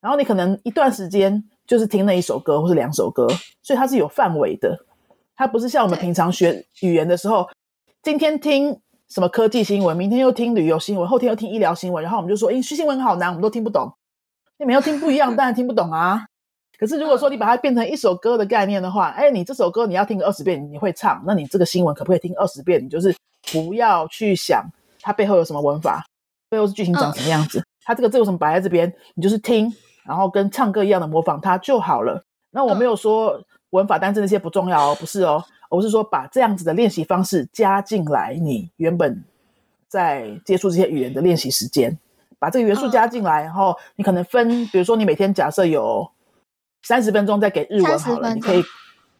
然后你可能一段时间就是听那一首歌或是两首歌，所以它是有范围的。它不是像我们平常学语言的时候，今天听什么科技新闻，明天又听旅游新闻，后天又听医疗新闻，然后我们就说，哎，新闻好难，我们都听不懂。你没有听不一样，当然听不懂啊。可是如果说你把它变成一首歌的概念的话，哎，你这首歌你要听个二十遍，你会唱，那你这个新闻可不可以听二十遍？你就是不要去想它背后有什么文法，背后是剧情长什么样子，它这个字为什么摆在这边，你就是听，然后跟唱歌一样的模仿它就好了。那我没有说文法单字那些不重要哦，不是哦，我是说把这样子的练习方式加进来，你原本在接触这些语言的练习时间，把这个元素加进来，然后你可能分，比如说你每天假设有。三十分钟再给日文好了，你可以，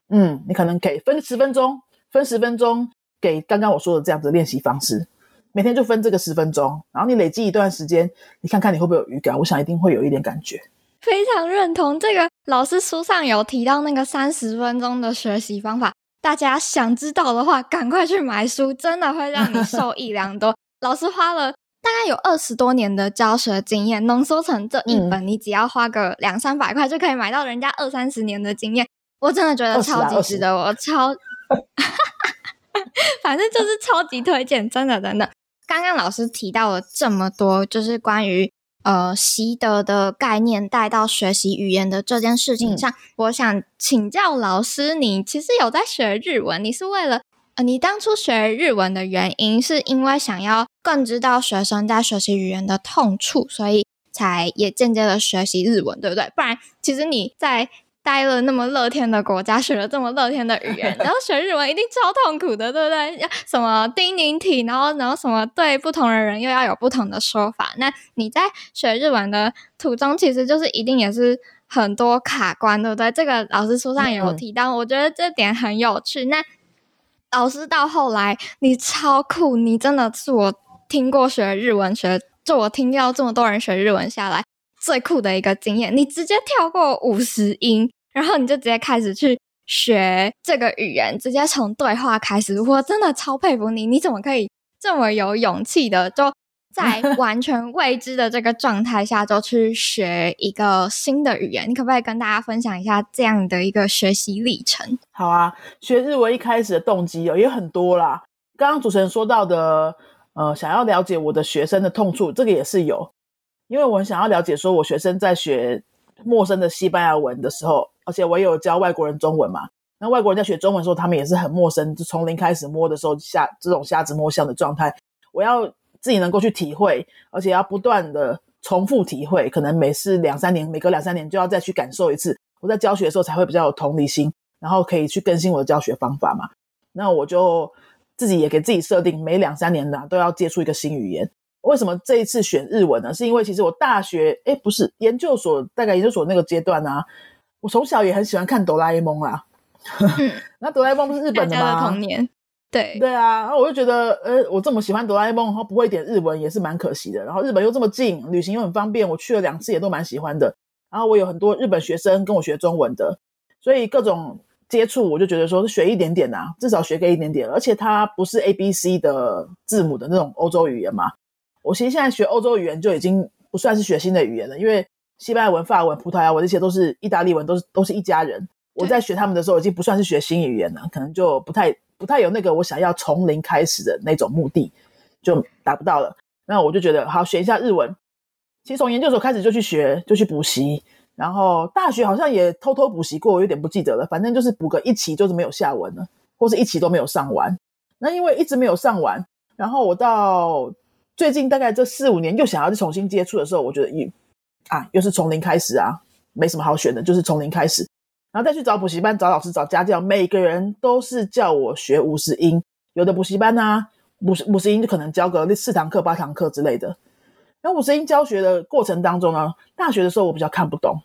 嗯，你可能给分十分钟，分十分钟给刚刚我说的这样子练习方式，每天就分这个十分钟，然后你累积一段时间，你看看你会不会有预感？我想一定会有一点感觉。非常认同这个老师书上有提到那个三十分钟的学习方法，大家想知道的话，赶快去买书，真的会让你受益良多。老师花了。大概有二十多年的教学经验，浓缩成这一本，你只要花个两三百块就可以买到人家二三十年的经验。我真的觉得超级值得，我超，反正就是超级推荐，真的真的。刚刚老师提到了这么多，就是关于呃习得的概念带到学习语言的这件事情上，我想请教老师，你其实有在学日文，你是为了？呃，你当初学日文的原因，是因为想要更知道学生在学习语言的痛处，所以才也间接的学习日文，对不对？不然，其实你在待了那么乐天的国家，学了这么乐天的语言，然后学日文一定超痛苦的，对不对？要什么丁宁体，然后然后什么对不同的人又要有不同的说法。那你在学日文的途中，其实就是一定也是很多卡关，对不对？这个老师书上也有提到，我觉得这点很有趣。那老师到后来，你超酷，你真的是我听过学日文学，就我听到这么多人学日文下来最酷的一个经验。你直接跳过五十音，然后你就直接开始去学这个语言，直接从对话开始。我真的超佩服你，你怎么可以这么有勇气的就？在完全未知的这个状态下，就去学一个新的语言，你可不可以跟大家分享一下这样的一个学习历程？好啊，学日文一开始的动机有也很多啦。刚刚主持人说到的，呃，想要了解我的学生的痛处，这个也是有，因为我很想要了解，说我学生在学陌生的西班牙文的时候，而且我也有教外国人中文嘛，那外国人在学中文的时候，他们也是很陌生，就从零开始摸的时候，下这种瞎子摸象的状态，我要。自己能够去体会，而且要不断的重复体会，可能每次两三年，每隔两三年就要再去感受一次。我在教学的时候才会比较有同理心，然后可以去更新我的教学方法嘛。那我就自己也给自己设定，每两三年的都要接触一个新语言。为什么这一次选日文呢？是因为其实我大学，哎，不是研究所，大概研究所那个阶段呢，我从小也很喜欢看哆啦 A 梦啦。那哆啦 A 梦不是日本的吗？童年。对对啊，然后我就觉得，呃，我这么喜欢哆啦 A 梦，然后不会点日文也是蛮可惜的。然后日本又这么近，旅行又很方便，我去了两次也都蛮喜欢的。然后我有很多日本学生跟我学中文的，所以各种接触，我就觉得说学一点点呐，至少学个一点点。而且它不是 A B C 的字母的那种欧洲语言嘛。我其实现在学欧洲语言就已经不算是学新的语言了，因为西班牙文、法文、葡萄牙文这些都是意大利文，都是都是一家人。我在学他们的时候，已经不算是学新语言了，可能就不太。不太有那个我想要从零开始的那种目的，就达不到了。那我就觉得好学一下日文。其实从研究所开始就去学，就去补习。然后大学好像也偷偷补习过，我有点不记得了。反正就是补个一期，就是没有下文了，或是一期都没有上完。那因为一直没有上完，然后我到最近大概这四五年又想要去重新接触的时候，我觉得又啊又是从零开始啊，没什么好选的，就是从零开始。然后再去找补习班、找老师、找家教，每个人都是叫我学五十音。有的补习班呢，五十五十音就可能教个四堂课、八堂课之类的。那五十音教学的过程当中呢，大学的时候我比较看不懂。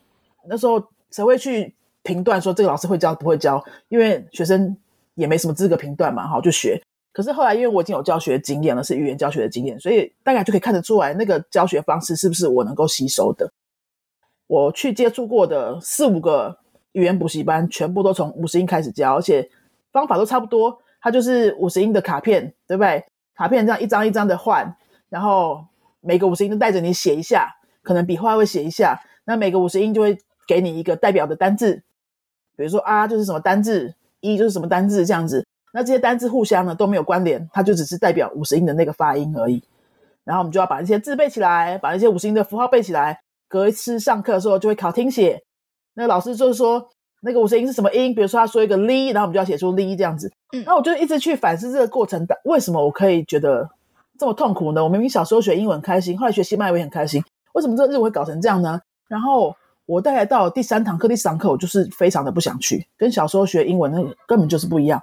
那时候谁会去评断说这个老师会教不会教？因为学生也没什么资格评断嘛，哈，就学。可是后来因为我已经有教学经验了，是语言教学的经验，所以大概就可以看得出来那个教学方式是不是我能够吸收的。我去接触过的四五个语言补习班，全部都从五十音开始教，而且方法都差不多。它就是五十音的卡片，对不对？卡片这样一张一张的换，然后每个五十音都带着你写一下，可能笔画会写一下。那每个五十音就会给你一个代表的单字，比如说啊就是什么单字，一就是什么单字这样子。那这些单字互相呢都没有关联，它就只是代表五十音的那个发音而已。然后我们就要把那些字背起来，把那些五十音的符号背起来。隔一次上课的时候就会考听写，那个老师就是说那个五十音是什么音，比如说他说一个 li，然后我们就要写出 li 这样子。嗯，那我就一直去反思这个过程，为什么我可以觉得这么痛苦呢？我明明小时候学英文开心，后来学西班牙语很开心，为什么这个日文会搞成这样呢？然后我大概到第三堂课、第四堂课，我就是非常的不想去，跟小时候学英文那根本就是不一样。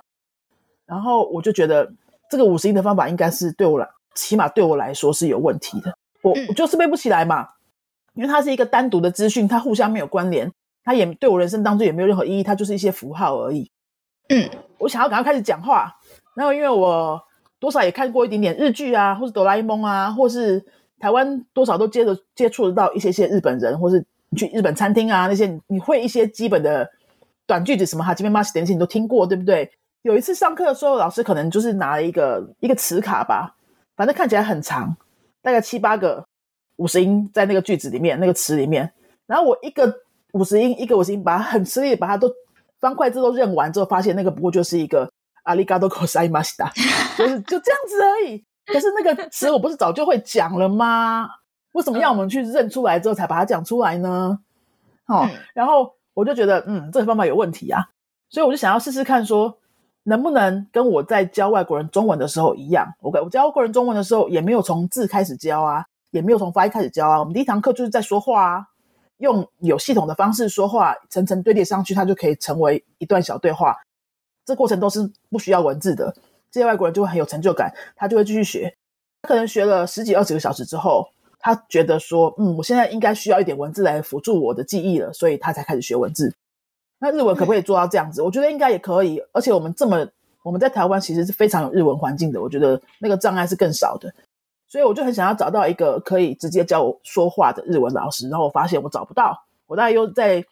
然后我就觉得这个五十音的方法应该是对我来，起码对我来说是有问题的。我我就是背不起来嘛。因为它是一个单独的资讯，它互相没有关联，它也对我人生当中也没有任何意义，它就是一些符号而已。嗯，我想要赶快开始讲话，然后因为我多少也看过一点点日剧啊，或是哆啦 A 梦啊，或是台湾多少都接着接触得到一些些日本人，或是去日本餐厅啊那些，你会一些基本的短句子什么哈，这边马西点些你都听过对不对？有一次上课的时候，老师可能就是拿了一个一个词卡吧，反正看起来很长，大概七八个。五十音在那个句子里面，那个词里面，然后我一个五十音，一个五十音，把它很吃力把它都方块字都认完之后，发现那个不过就是一个阿里嘎多口塞马西达，就是就这样子而已。可是那个词我不是早就会讲了吗？为什么要我们去认出来之后才把它讲出来呢？哦，然后我就觉得，嗯，这个方法有问题啊，所以我就想要试试看，说能不能跟我在教外国人中文的时候一样。我我教外国人中文的时候也没有从字开始教啊。也没有从发音开始教啊，我们第一堂课就是在说话啊，用有系统的方式说话，层层堆叠上去，它就可以成为一段小对话。这过程都是不需要文字的，这些外国人就会很有成就感，他就会继续学。他可能学了十几二十个小时之后，他觉得说，嗯，我现在应该需要一点文字来辅助我的记忆了，所以他才开始学文字。那日文可不可以做到这样子？我觉得应该也可以。而且我们这么我们在台湾其实是非常有日文环境的，我觉得那个障碍是更少的。所以我就很想要找到一个可以直接教我说话的日文老师，然后我发现我找不到，我大概又在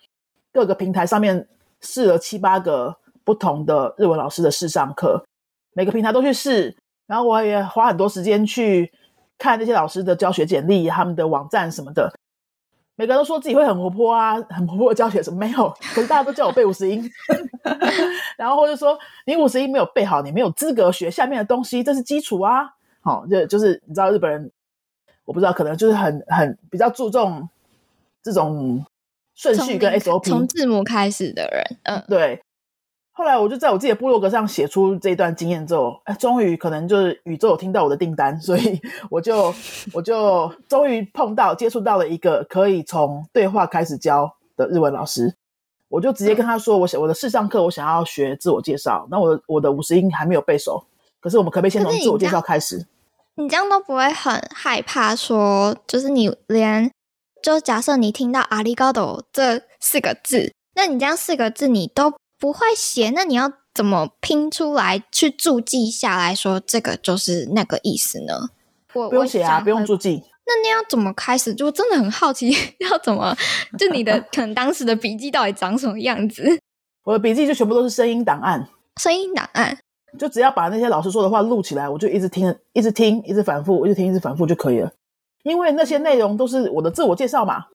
各个平台上面试了七八个不同的日文老师的试上课，每个平台都去试，然后我也花很多时间去看那些老师的教学简历、他们的网站什么的，每个人都说自己会很活泼啊，很活泼的教学什么没有，可是大家都叫我背五十音，然后或者说你五十音没有背好，你没有资格学下面的东西，这是基础啊。好，就就是你知道日本人，我不知道，可能就是很很比较注重这种顺序跟 SOP，从字母开始的人，嗯，对。后来我就在我自己的部落格上写出这段经验之后，哎，终于可能就是宇宙有听到我的订单，所以 我就我就终于碰到接触到了一个可以从对话开始教的日文老师，我就直接跟他说，我想我的试上课我想要学自我介绍，那我我的五十音还没有背熟，可是我们可不可以先从自我介绍开始？你这样都不会很害怕？说就是你连就假设你听到“阿里高斗”这四个字，那你这样四个字你都不会写，那你要怎么拼出来去注记下来说这个就是那个意思呢？我不用写啊，不用注记。那你要怎么开始？就真的很好奇，要怎么就你的可能当时的笔记到底长什么样子？我的笔记就全部都是声音档案，声音档案。就只要把那些老师说的话录起来，我就一直听，一直听，一直反复，一直听，一直反复就可以了。因为那些内容都是我的自我介绍嘛，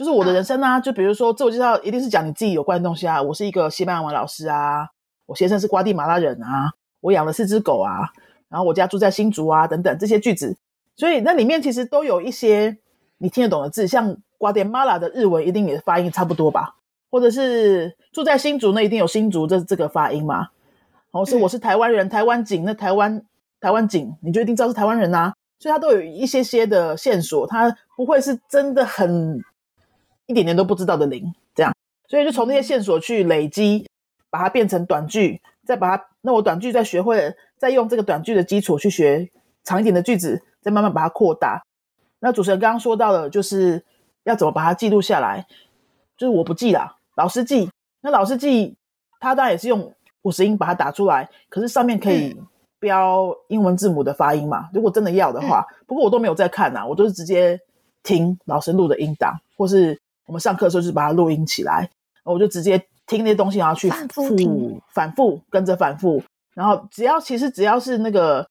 就是我的人生啊。就比如说自我介绍，一定是讲你自己有关的东西啊。我是一个西班牙文老师啊，我先生是瓜地马拉人啊，我养了四只狗啊，然后我家住在新竹啊，等等这些句子。所以那里面其实都有一些你听得懂的字，像瓜地马拉的日文一定也发音差不多吧？或者是住在新竹，那一定有新竹这这个发音嘛？哦，是我是台湾人，台湾景那台湾台湾景，你就一定知道是台湾人呐。所以他都有一些些的线索，他不会是真的很一点点都不知道的零这样。所以就从那些线索去累积，把它变成短句，再把它那我短句再学会了，再用这个短句的基础去学长一点的句子，再慢慢把它扩大。那主持人刚刚说到的，就是要怎么把它记录下来，就是我不记啦。老师记。那老师记，他当然也是用五十音把它打出来，可是上面可以标英文字母的发音嘛。如果真的要的话，不过我都没有在看呐，我都是直接听老师录的音档，或是我们上课的时候就是把它录音起来，我就直接听那些东西，然后去反复听，反复跟着反复，然后只要其实只要是那个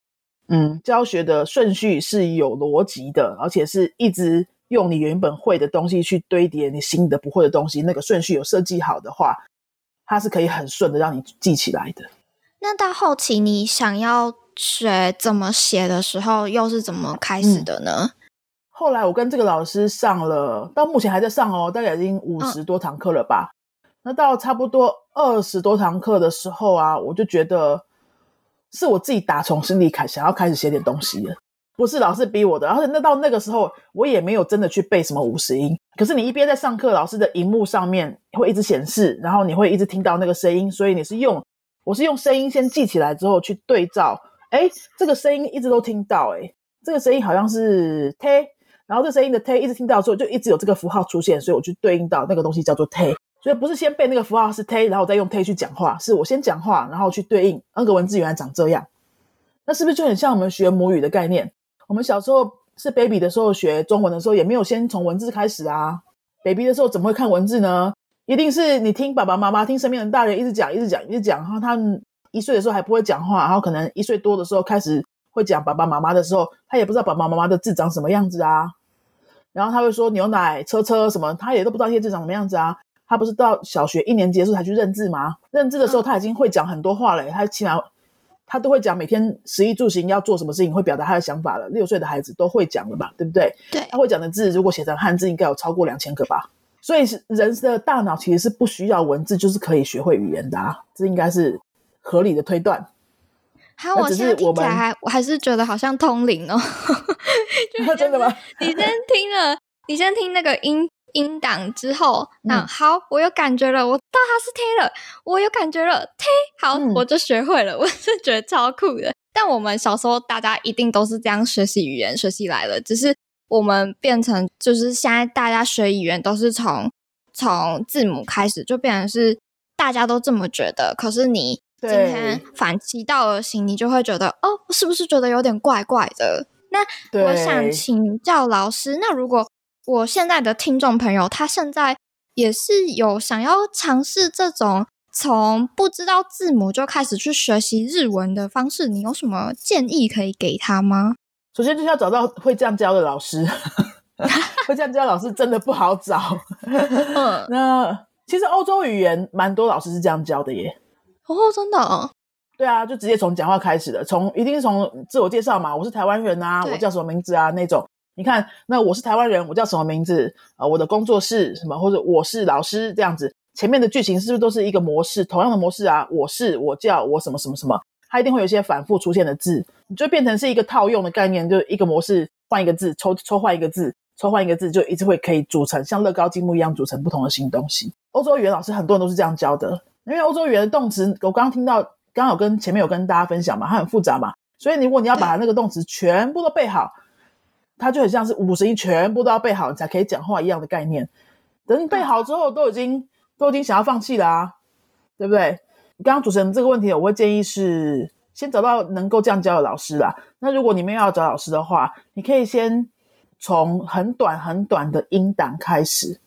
嗯教学的顺序是有逻辑的，而且是一直。用你原本会的东西去堆叠你新的不会的东西，那个顺序有设计好的话，它是可以很顺的让你记起来的。那到后期你想要学怎么写的时候，又是怎么开始的呢？后来我跟这个老师上了，到目前还在上哦，大概已经五十多堂课了吧。那到差不多二十多堂课的时候啊，我就觉得是我自己打从心里开想要开始写点东西了。不是老师逼我的，而且那到那个时候，我也没有真的去背什么五十音。可是你一边在上课，老师的荧幕上面会一直显示，然后你会一直听到那个声音，所以你是用，我是用声音先记起来之后去对照。哎，这个声音一直都听到，哎，这个声音好像是 t，然后这声音的 t 一直听到的时候，就一直有这个符号出现，所以我去对应到那个东西叫做 t。所以不是先背那个符号是 t，然后再用 t 去讲话，是我先讲话，然后去对应那个文字原来长这样。那是不是就很像我们学母语的概念？我们小时候是 baby 的时候学中文的时候，也没有先从文字开始啊。baby 的时候怎么会看文字呢？一定是你听爸爸妈妈、听身边的大人一直讲、一直讲、一直讲。然后他们一岁的时候还不会讲话，然后可能一岁多的时候开始会讲爸爸妈妈的时候，他也不知道爸爸妈妈的字长什么样子啊。然后他会说牛奶、车车什么，他也都不知道这些字长什么样子啊。他不是到小学一年级的时候才去认字吗？认字的时候他已经会讲很多话了，他起码。他都会讲每天食衣住行要做什么事情，会表达他的想法了。六岁的孩子都会讲了吧，对不对？对，他会讲的字，如果写成汉字，应该有超过两千个吧。所以是人的大脑其实是不需要文字，就是可以学会语言的，啊，这应该是合理的推断。好，我现在听起来，我还是觉得好像通灵哦。真的吗？你先听了，你先听那个音。音档之后，那好，我有感觉了，我知道它是 T 了，我有感觉了，T 好，我就学会了，我是觉得超酷的。但我们小时候大家一定都是这样学习语言学习来的，只是我们变成就是现在大家学语言都是从从字母开始，就变成是大家都这么觉得。可是你今天反其道而行，你就会觉得哦，是不是觉得有点怪怪的？那我想请教老师，那如果我现在的听众朋友，他现在也是有想要尝试这种从不知道字母就开始去学习日文的方式，你有什么建议可以给他吗？首先就是要找到会这样教的老师，会这样教老师真的不好找。嗯，那其实欧洲语言蛮多老师是这样教的耶。哦，真的？对啊，就直接从讲话开始的，从一定是从自我介绍嘛，我是台湾人啊，我叫什么名字啊那种。你看，那我是台湾人，我叫什么名字啊？我的工作是什么？或者我是老师这样子，前面的剧情是不是都是一个模式，同样的模式啊？我是我叫我什么什么什么，它一定会有一些反复出现的字，你就变成是一个套用的概念，就一个模式换一个字，抽抽换一个字，抽换一个字，就一直会可以组成像乐高积木一样组成不同的新东西。欧洲语言老师很多人都是这样教的，因为欧洲语言的动词，我刚刚听到，刚好跟前面有跟大家分享嘛，它很复杂嘛，所以如果你要把那个动词全部都背好。它就很像是五十音全部都要背好，你才可以讲话一样的概念。等你背好之后，都已经都已经想要放弃了啊，对不对？刚刚主持人这个问题，我会建议是先找到能够这样教的老师啦。那如果你们要找老师的话，你可以先从很短很短的音档开始，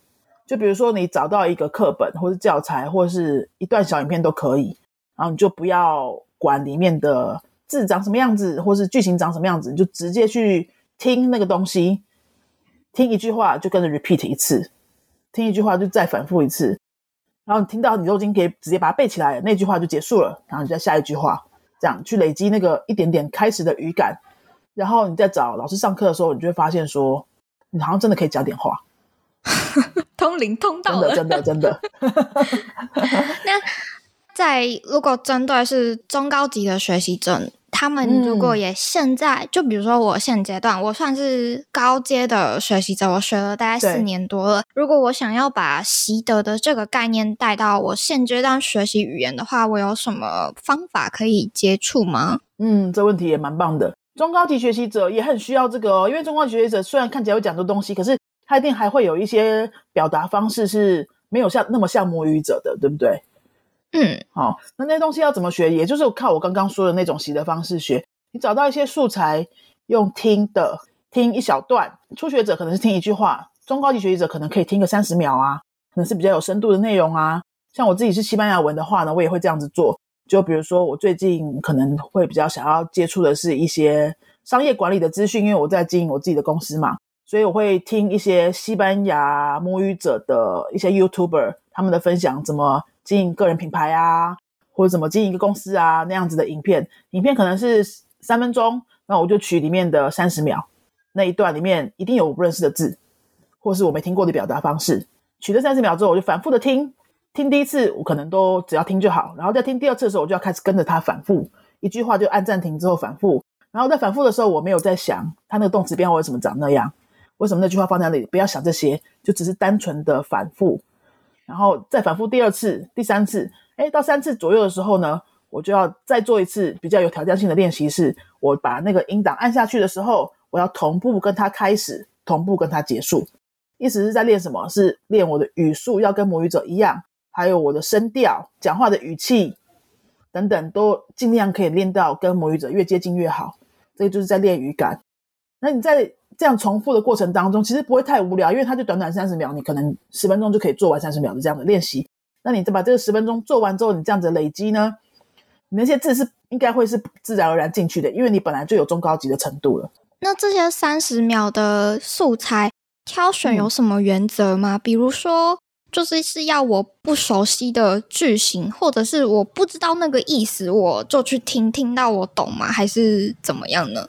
就比如说你找到一个课本或者教材，或是一段小影片都可以，然后你就不要管里面的字长什么样子，或是剧情长什么样子，你就直接去。听那个东西，听一句话就跟着 repeat 一次，听一句话就再反复一次，然后你听到你都已经可以直接把它背起来，那句话就结束了，然后你再下一句话，这样去累积那个一点点开始的语感，然后你再找老师上课的时候，你就会发现说，你好像真的可以讲点话，通灵通道，真的真的真的。那在如果针对是中高级的学习者。他们如果也现在，就比如说我现阶段，我算是高阶的学习者，我学了大概四年多了。如果我想要把习得的这个概念带到我现阶段学习语言的话，我有什么方法可以接触吗？嗯，这问题也蛮棒的。中高级学习者也很需要这个哦，因为中高级学习者虽然看起来会讲这东西，可是他一定还会有一些表达方式是没有像那么像母语者的，对不对？嗯，好，那那些东西要怎么学？也就是靠我刚刚说的那种习的方式学。你找到一些素材，用听的听一小段，初学者可能是听一句话，中高级学习者可能可以听个三十秒啊，可能是比较有深度的内容啊。像我自己是西班牙文的话呢，我也会这样子做。就比如说，我最近可能会比较想要接触的是一些商业管理的资讯，因为我在经营我自己的公司嘛，所以我会听一些西班牙母语者的一些 YouTuber 他们的分享，怎么经营个人品牌啊，或者怎么经营一个公司啊那样子的影片。影片可能是三分钟，那我就取里面的三十秒那一段里面一定有我不认识的字，或是我没听过的表达方式。取了三十秒之后，我就反复的听。听第一次，我可能都只要听就好，然后再听第二次的时候，我就要开始跟着他反复一句话，就按暂停之后反复，然后在反复的时候，我没有在想他那个动词变化为什么长那样，为什么那句话放在那里，不要想这些，就只是单纯的反复，然后再反复第二次、第三次，哎，到三次左右的时候呢，我就要再做一次比较有挑战性的练习，是我把那个音档按下去的时候，我要同步跟他开始，同步跟他结束，意思是在练什么？是练我的语速要跟母语者一样。还有我的声调、讲话的语气等等，都尽量可以练到跟母语者越接近越好。这个就是在练语感。那你在这样重复的过程当中，其实不会太无聊，因为它就短短三十秒，你可能十分钟就可以做完三十秒的这样的练习。那你再把这个十分钟做完之后，你这样子累积呢，你那些字是应该会是自然而然进去的，因为你本来就有中高级的程度了。那这些三十秒的素材挑选有什么原则吗？比如说。就是是要我不熟悉的句型，或者是我不知道那个意思，我就去听听到我懂吗？还是怎么样呢？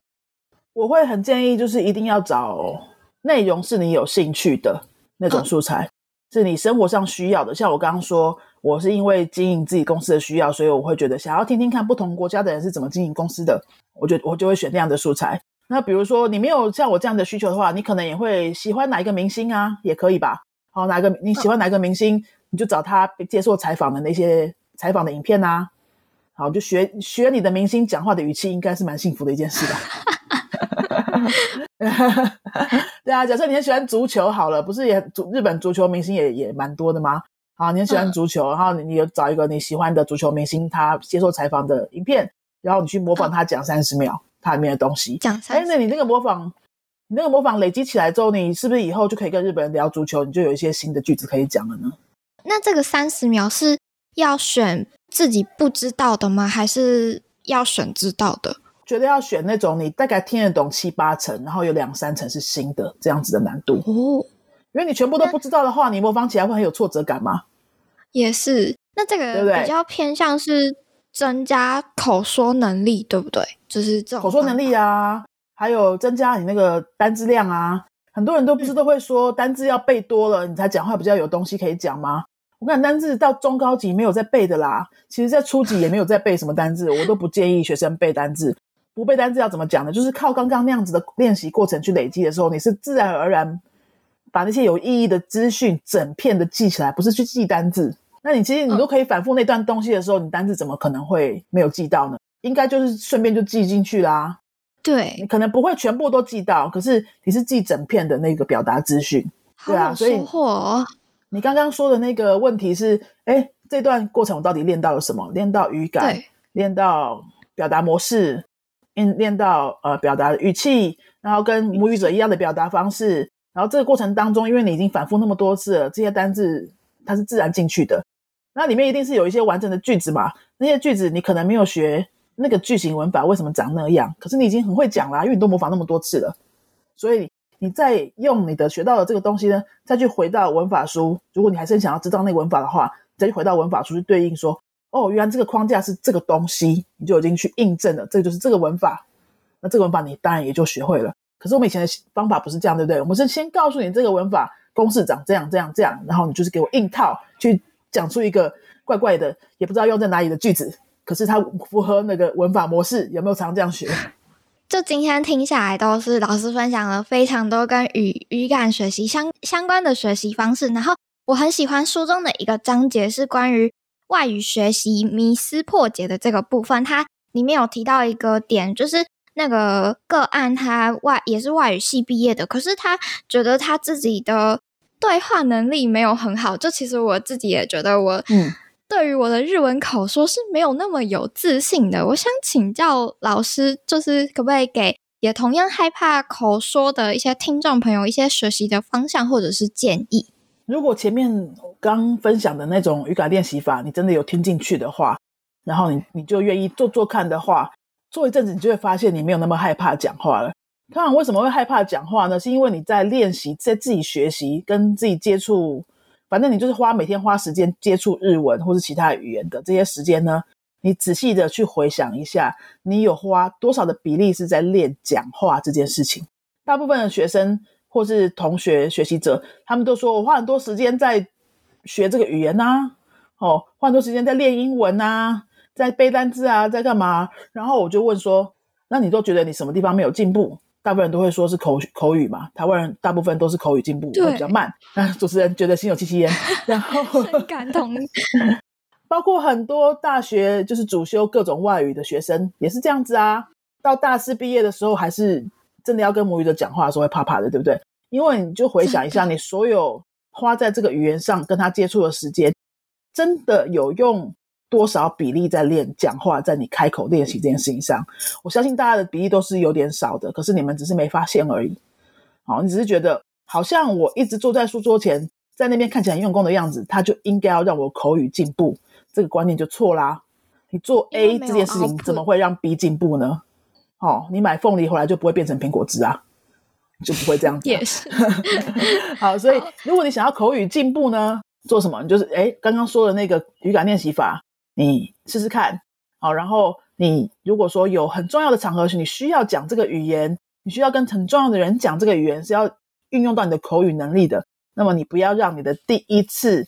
我会很建议，就是一定要找内容是你有兴趣的那种素材，是你生活上需要的。像我刚刚说，我是因为经营自己公司的需要，所以我会觉得想要听听看不同国家的人是怎么经营公司的，我就我就会选那样的素材。那比如说你没有像我这样的需求的话，你可能也会喜欢哪一个明星啊，也可以吧。好，哪个你喜欢哪个明星，你就找他接受采访的那些采访的影片呐。好，就学学你的明星讲话的语气，应该是蛮幸福的一件事吧。对啊，假设你很喜欢足球，好了，不是也足日本足球明星也也蛮多的吗？好，你很喜欢足球，然后你你找一个你喜欢的足球明星，他接受采访的影片，然后你去模仿他讲三十秒，他里面的东西。讲三，哎，那你那个模仿。你那个模仿累积起来之后，你是不是以后就可以跟日本人聊足球？你就有一些新的句子可以讲了呢？那这个三十秒是要选自己不知道的吗？还是要选知道的？觉得要选那种你大概听得懂七八成，然后有两三成是新的这样子的难度哦。因为你全部都不知道的话，你模仿起来会很有挫折感吗？也是。那这个比较偏向是增加口说能力，对不对？就是这种口说能力啊。还有增加你那个单字量啊，很多人都不是都会说单字要背多了，你才讲话比较有东西可以讲吗？我看单字到中高级没有在背的啦，其实在初级也没有在背什么单字，我都不建议学生背单字。不背单字要怎么讲呢？就是靠刚刚那样子的练习过程去累积的时候，你是自然而然把那些有意义的资讯整片的记起来，不是去记单字。那你其实你都可以反复那段东西的时候，你单字怎么可能会没有记到呢？应该就是顺便就记进去啦。对你可能不会全部都记到，可是你是记整片的那个表达资讯，对啊，所以你刚刚说的那个问题是，哎，这段过程我到底练到了什么？练到语感，练到表达模式，练练到呃表达语气，然后跟母语者一样的表达方式，然后这个过程当中，因为你已经反复那么多次了，这些单字它是自然进去的，那里面一定是有一些完整的句子嘛，那些句子你可能没有学。那个句型文法为什么长那样？可是你已经很会讲啦，因为你都模仿那么多次了，所以你再用你的学到的这个东西呢，再去回到文法书。如果你还是想要知道那个文法的话，再去回到文法书去对应说，哦，原来这个框架是这个东西，你就已经去印证了，这就是这个文法。那这个文法你当然也就学会了。可是我们以前的方法不是这样，对不对？我们是先告诉你这个文法公式长这样这样这样，然后你就是给我硬套去讲出一个怪怪的，也不知道用在哪里的句子。可是它符合那个文法模式，有没有常这样学？就今天听下来，都是老师分享了非常多跟语语感学习相相关的学习方式。然后我很喜欢书中的一个章节，是关于外语学习迷思破解的这个部分。它里面有提到一个点，就是那个个案，他外也是外语系毕业的，可是他觉得他自己的对话能力没有很好。就其实我自己也觉得我，嗯，对于我的日文口说是没有那么有自信的。我想请教老师，就是可不可以给也同样害怕口说的一些听众朋友一些学习的方向或者是建议？如果前面刚分享的那种语感练习法，你真的有听进去的话，然后你你就愿意做做看的话，做一阵子，你就会发现你没有那么害怕讲话了。通常为什么会害怕讲话呢？是因为你在练习，在自己学习，跟自己接触，反正你就是花每天花时间接触日文或是其他语言的这些时间呢，你仔细的去回想一下，你有花多少的比例是在练讲话这件事情。大部分的学生或是同学、学习者，他们都说我花很多时间在学这个语言呐，哦，花很多时间在练英文呐，在背单词啊，在干嘛？然后我就问说，那你都觉得你什么地方没有进步？大部分人都会说是口口语嘛，台湾人大部分都是口语进步会比较慢。那主持人觉得心有戚戚焉，然后感同，包括很多大学就是主修各种外语的学生也是这样子啊。到大四毕业的时候，还是真的要跟母语者讲话的时候会怕怕的，对不对？因为你就回想一下，你所有花在这个语言上跟他接触的时间，真的有用。多少比例在练讲话，在你开口练习这件事情上，我相信大家的比例都是有点少的。可是你们只是没发现而已。好，你只是觉得好像我一直坐在书桌前，在那边看起来很用功的样子，他就应该要让我口语进步。这个观念就错啦。你做 A 这件事情，怎么会让 B 进步呢？哦，你买凤梨回来就不会变成苹果汁啊，就不会这样子。也是。好，所以如果你想要口语进步呢，做什么？你就是哎，刚刚说的那个语感练习法。你试试看，好，然后你如果说有很重要的场合是你需要讲这个语言，你需要跟很重要的人讲这个语言，是要运用到你的口语能力的。那么你不要让你的第一次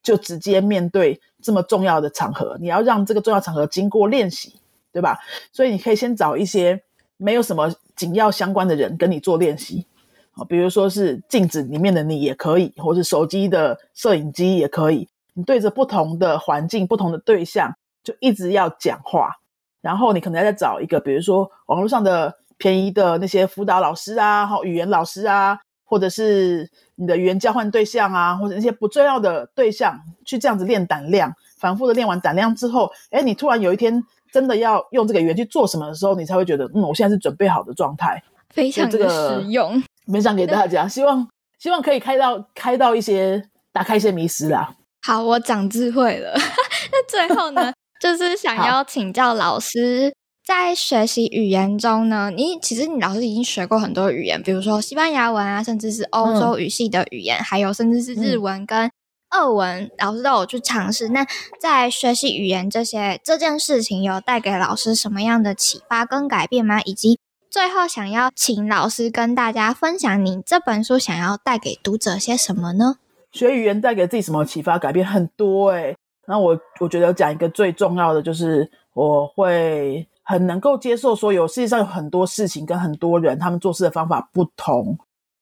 就直接面对这么重要的场合，你要让这个重要场合经过练习，对吧？所以你可以先找一些没有什么紧要相关的人跟你做练习，好，比如说是镜子里面的你也可以，或是手机的摄影机也可以。你对着不同的环境、不同的对象，就一直要讲话。然后你可能要再找一个，比如说网络上的便宜的那些辅导老师啊，哈，语言老师啊，或者是你的语言交换对象啊，或者那些不重要的对象，去这样子练胆量，反复的练完胆量之后，哎，你突然有一天真的要用这个语言去做什么的时候，你才会觉得，嗯，我现在是准备好的状态，非常的实用，分享给大家，希望希望可以开到开到一些打开一些迷失啦。好，我长智慧了。那最后呢，就是想要请教老师，在学习语言中呢，你其实你老师已经学过很多语言，比如说西班牙文啊，甚至是欧洲语系的语言，还有甚至是日文跟二文，老师都有去尝试。那在学习语言这些这件事情，有带给老师什么样的启发跟改变吗？以及最后想要请老师跟大家分享，你这本书想要带给读者些什么呢？学语言带给自己什么启发、改变很多哎。那我我觉得讲一个最重要的，就是我会很能够接受，说有世界上有很多事情跟很多人，他们做事的方法不同，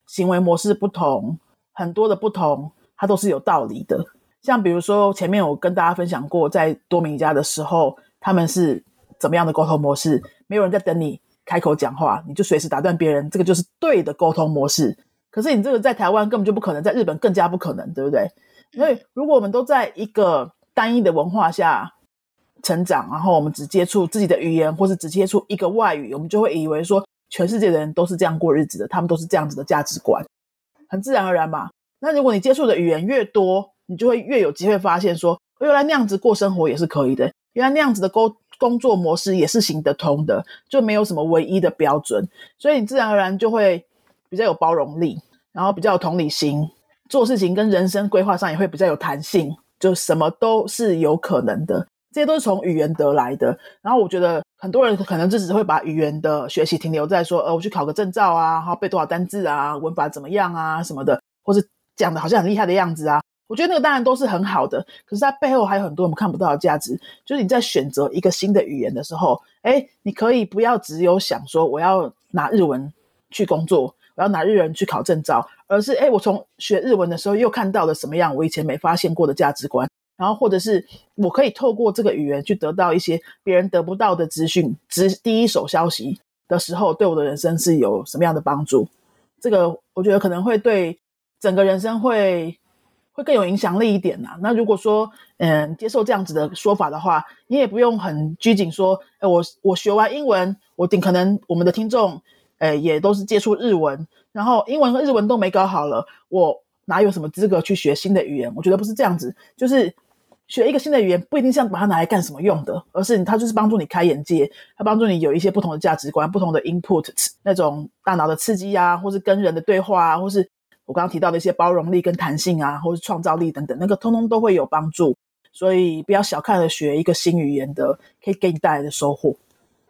行为模式不同，很多的不同，它都是有道理的。像比如说前面我跟大家分享过，在多明家的时候，他们是怎么样的沟通模式？没有人在等你开口讲话，你就随时打断别人，这个就是对的沟通模式。可是你这个在台湾根本就不可能，在日本更加不可能，对不对？所以如果我们都在一个单一的文化下成长，然后我们只接触自己的语言，或是只接触一个外语，我们就会以为说全世界的人都是这样过日子的，他们都是这样子的价值观，很自然而然嘛。那如果你接触的语言越多，你就会越有机会发现说，原来那样子过生活也是可以的，原来那样子的工工作模式也是行得通的，就没有什么唯一的标准，所以你自然而然就会比较有包容力。然后比较有同理心，做事情跟人生规划上也会比较有弹性，就什么都是有可能的。这些都是从语言得来的。然后我觉得很多人可能就只会把语言的学习停留在说，呃，我去考个证照啊，然后背多少单字啊，文法怎么样啊什么的，或是讲的好像很厉害的样子啊。我觉得那个当然都是很好的，可是它背后还有很多我们看不到的价值。就是你在选择一个新的语言的时候，哎，你可以不要只有想说我要拿日文去工作。我要拿日文去考证照，而是哎，我从学日文的时候又看到了什么样我以前没发现过的价值观，然后或者是我可以透过这个语言去得到一些别人得不到的资讯，直第一手消息的时候，对我的人生是有什么样的帮助？这个我觉得可能会对整个人生会会更有影响力一点呐。那如果说嗯接受这样子的说法的话，你也不用很拘谨说，哎，我我学完英文，我顶可能我们的听众，哎，也都是接触日文，然后英文和日文都没搞好了，我哪有什么资格去学新的语言？我觉得不是这样子，就是学一个新的语言不一定是要把它拿来干什么用的，而是它就是帮助你开眼界，它帮助你有一些不同的价值观、不同的 input 那种大脑的刺激啊，或是跟人的对话啊，或是我刚刚提到的一些包容力跟弹性啊，或是创造力等等，那个通通都会有帮助。所以不要小看了学一个新语言的可以给你带来的收获。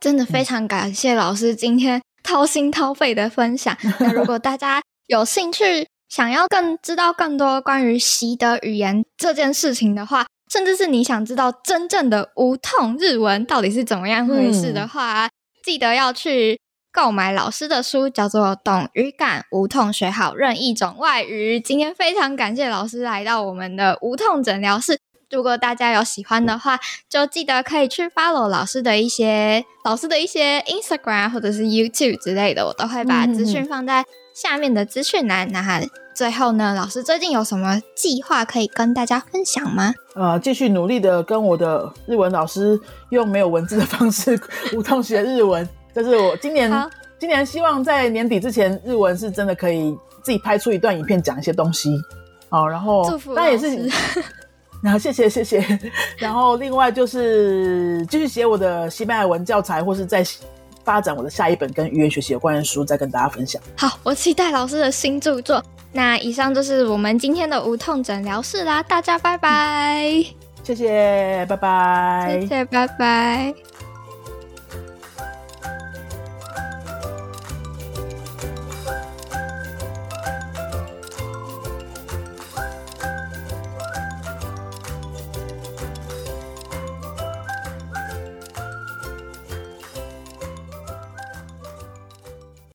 真的非常感谢老师今天掏心掏肺的分享。那如果大家有兴趣，想要更知道更多关于习得语言这件事情的话，甚至是你想知道真正的无痛日文到底是怎么样回事的话，记得要去购买老师的书，叫做《懂语感无痛学好任意种外语》。今天非常感谢老师来到我们的无痛诊疗室。如果大家有喜欢的话，就记得可以去 follow 老师的一些老师的一些 Instagram 或者是 YouTube 之类的，我都会把资讯放在下面的资讯栏。那最后呢，老师最近有什么计划可以跟大家分享吗？呃，继续努力的跟我的日文老师用没有文字的方式 无痛学日文。这是我今年今年希望在年底之前，日文是真的可以自己拍出一段影片讲一些东西。好，然后当然也是。然后谢谢谢谢，然后另外就是继续写我的西班牙文教材，或是在发展我的下一本跟语言学习有关的书，再跟大家分享。好，我期待老师的新著作。那以上就是我们今天的无痛诊疗室啦，大家拜拜。谢谢，拜拜。谢谢，拜拜。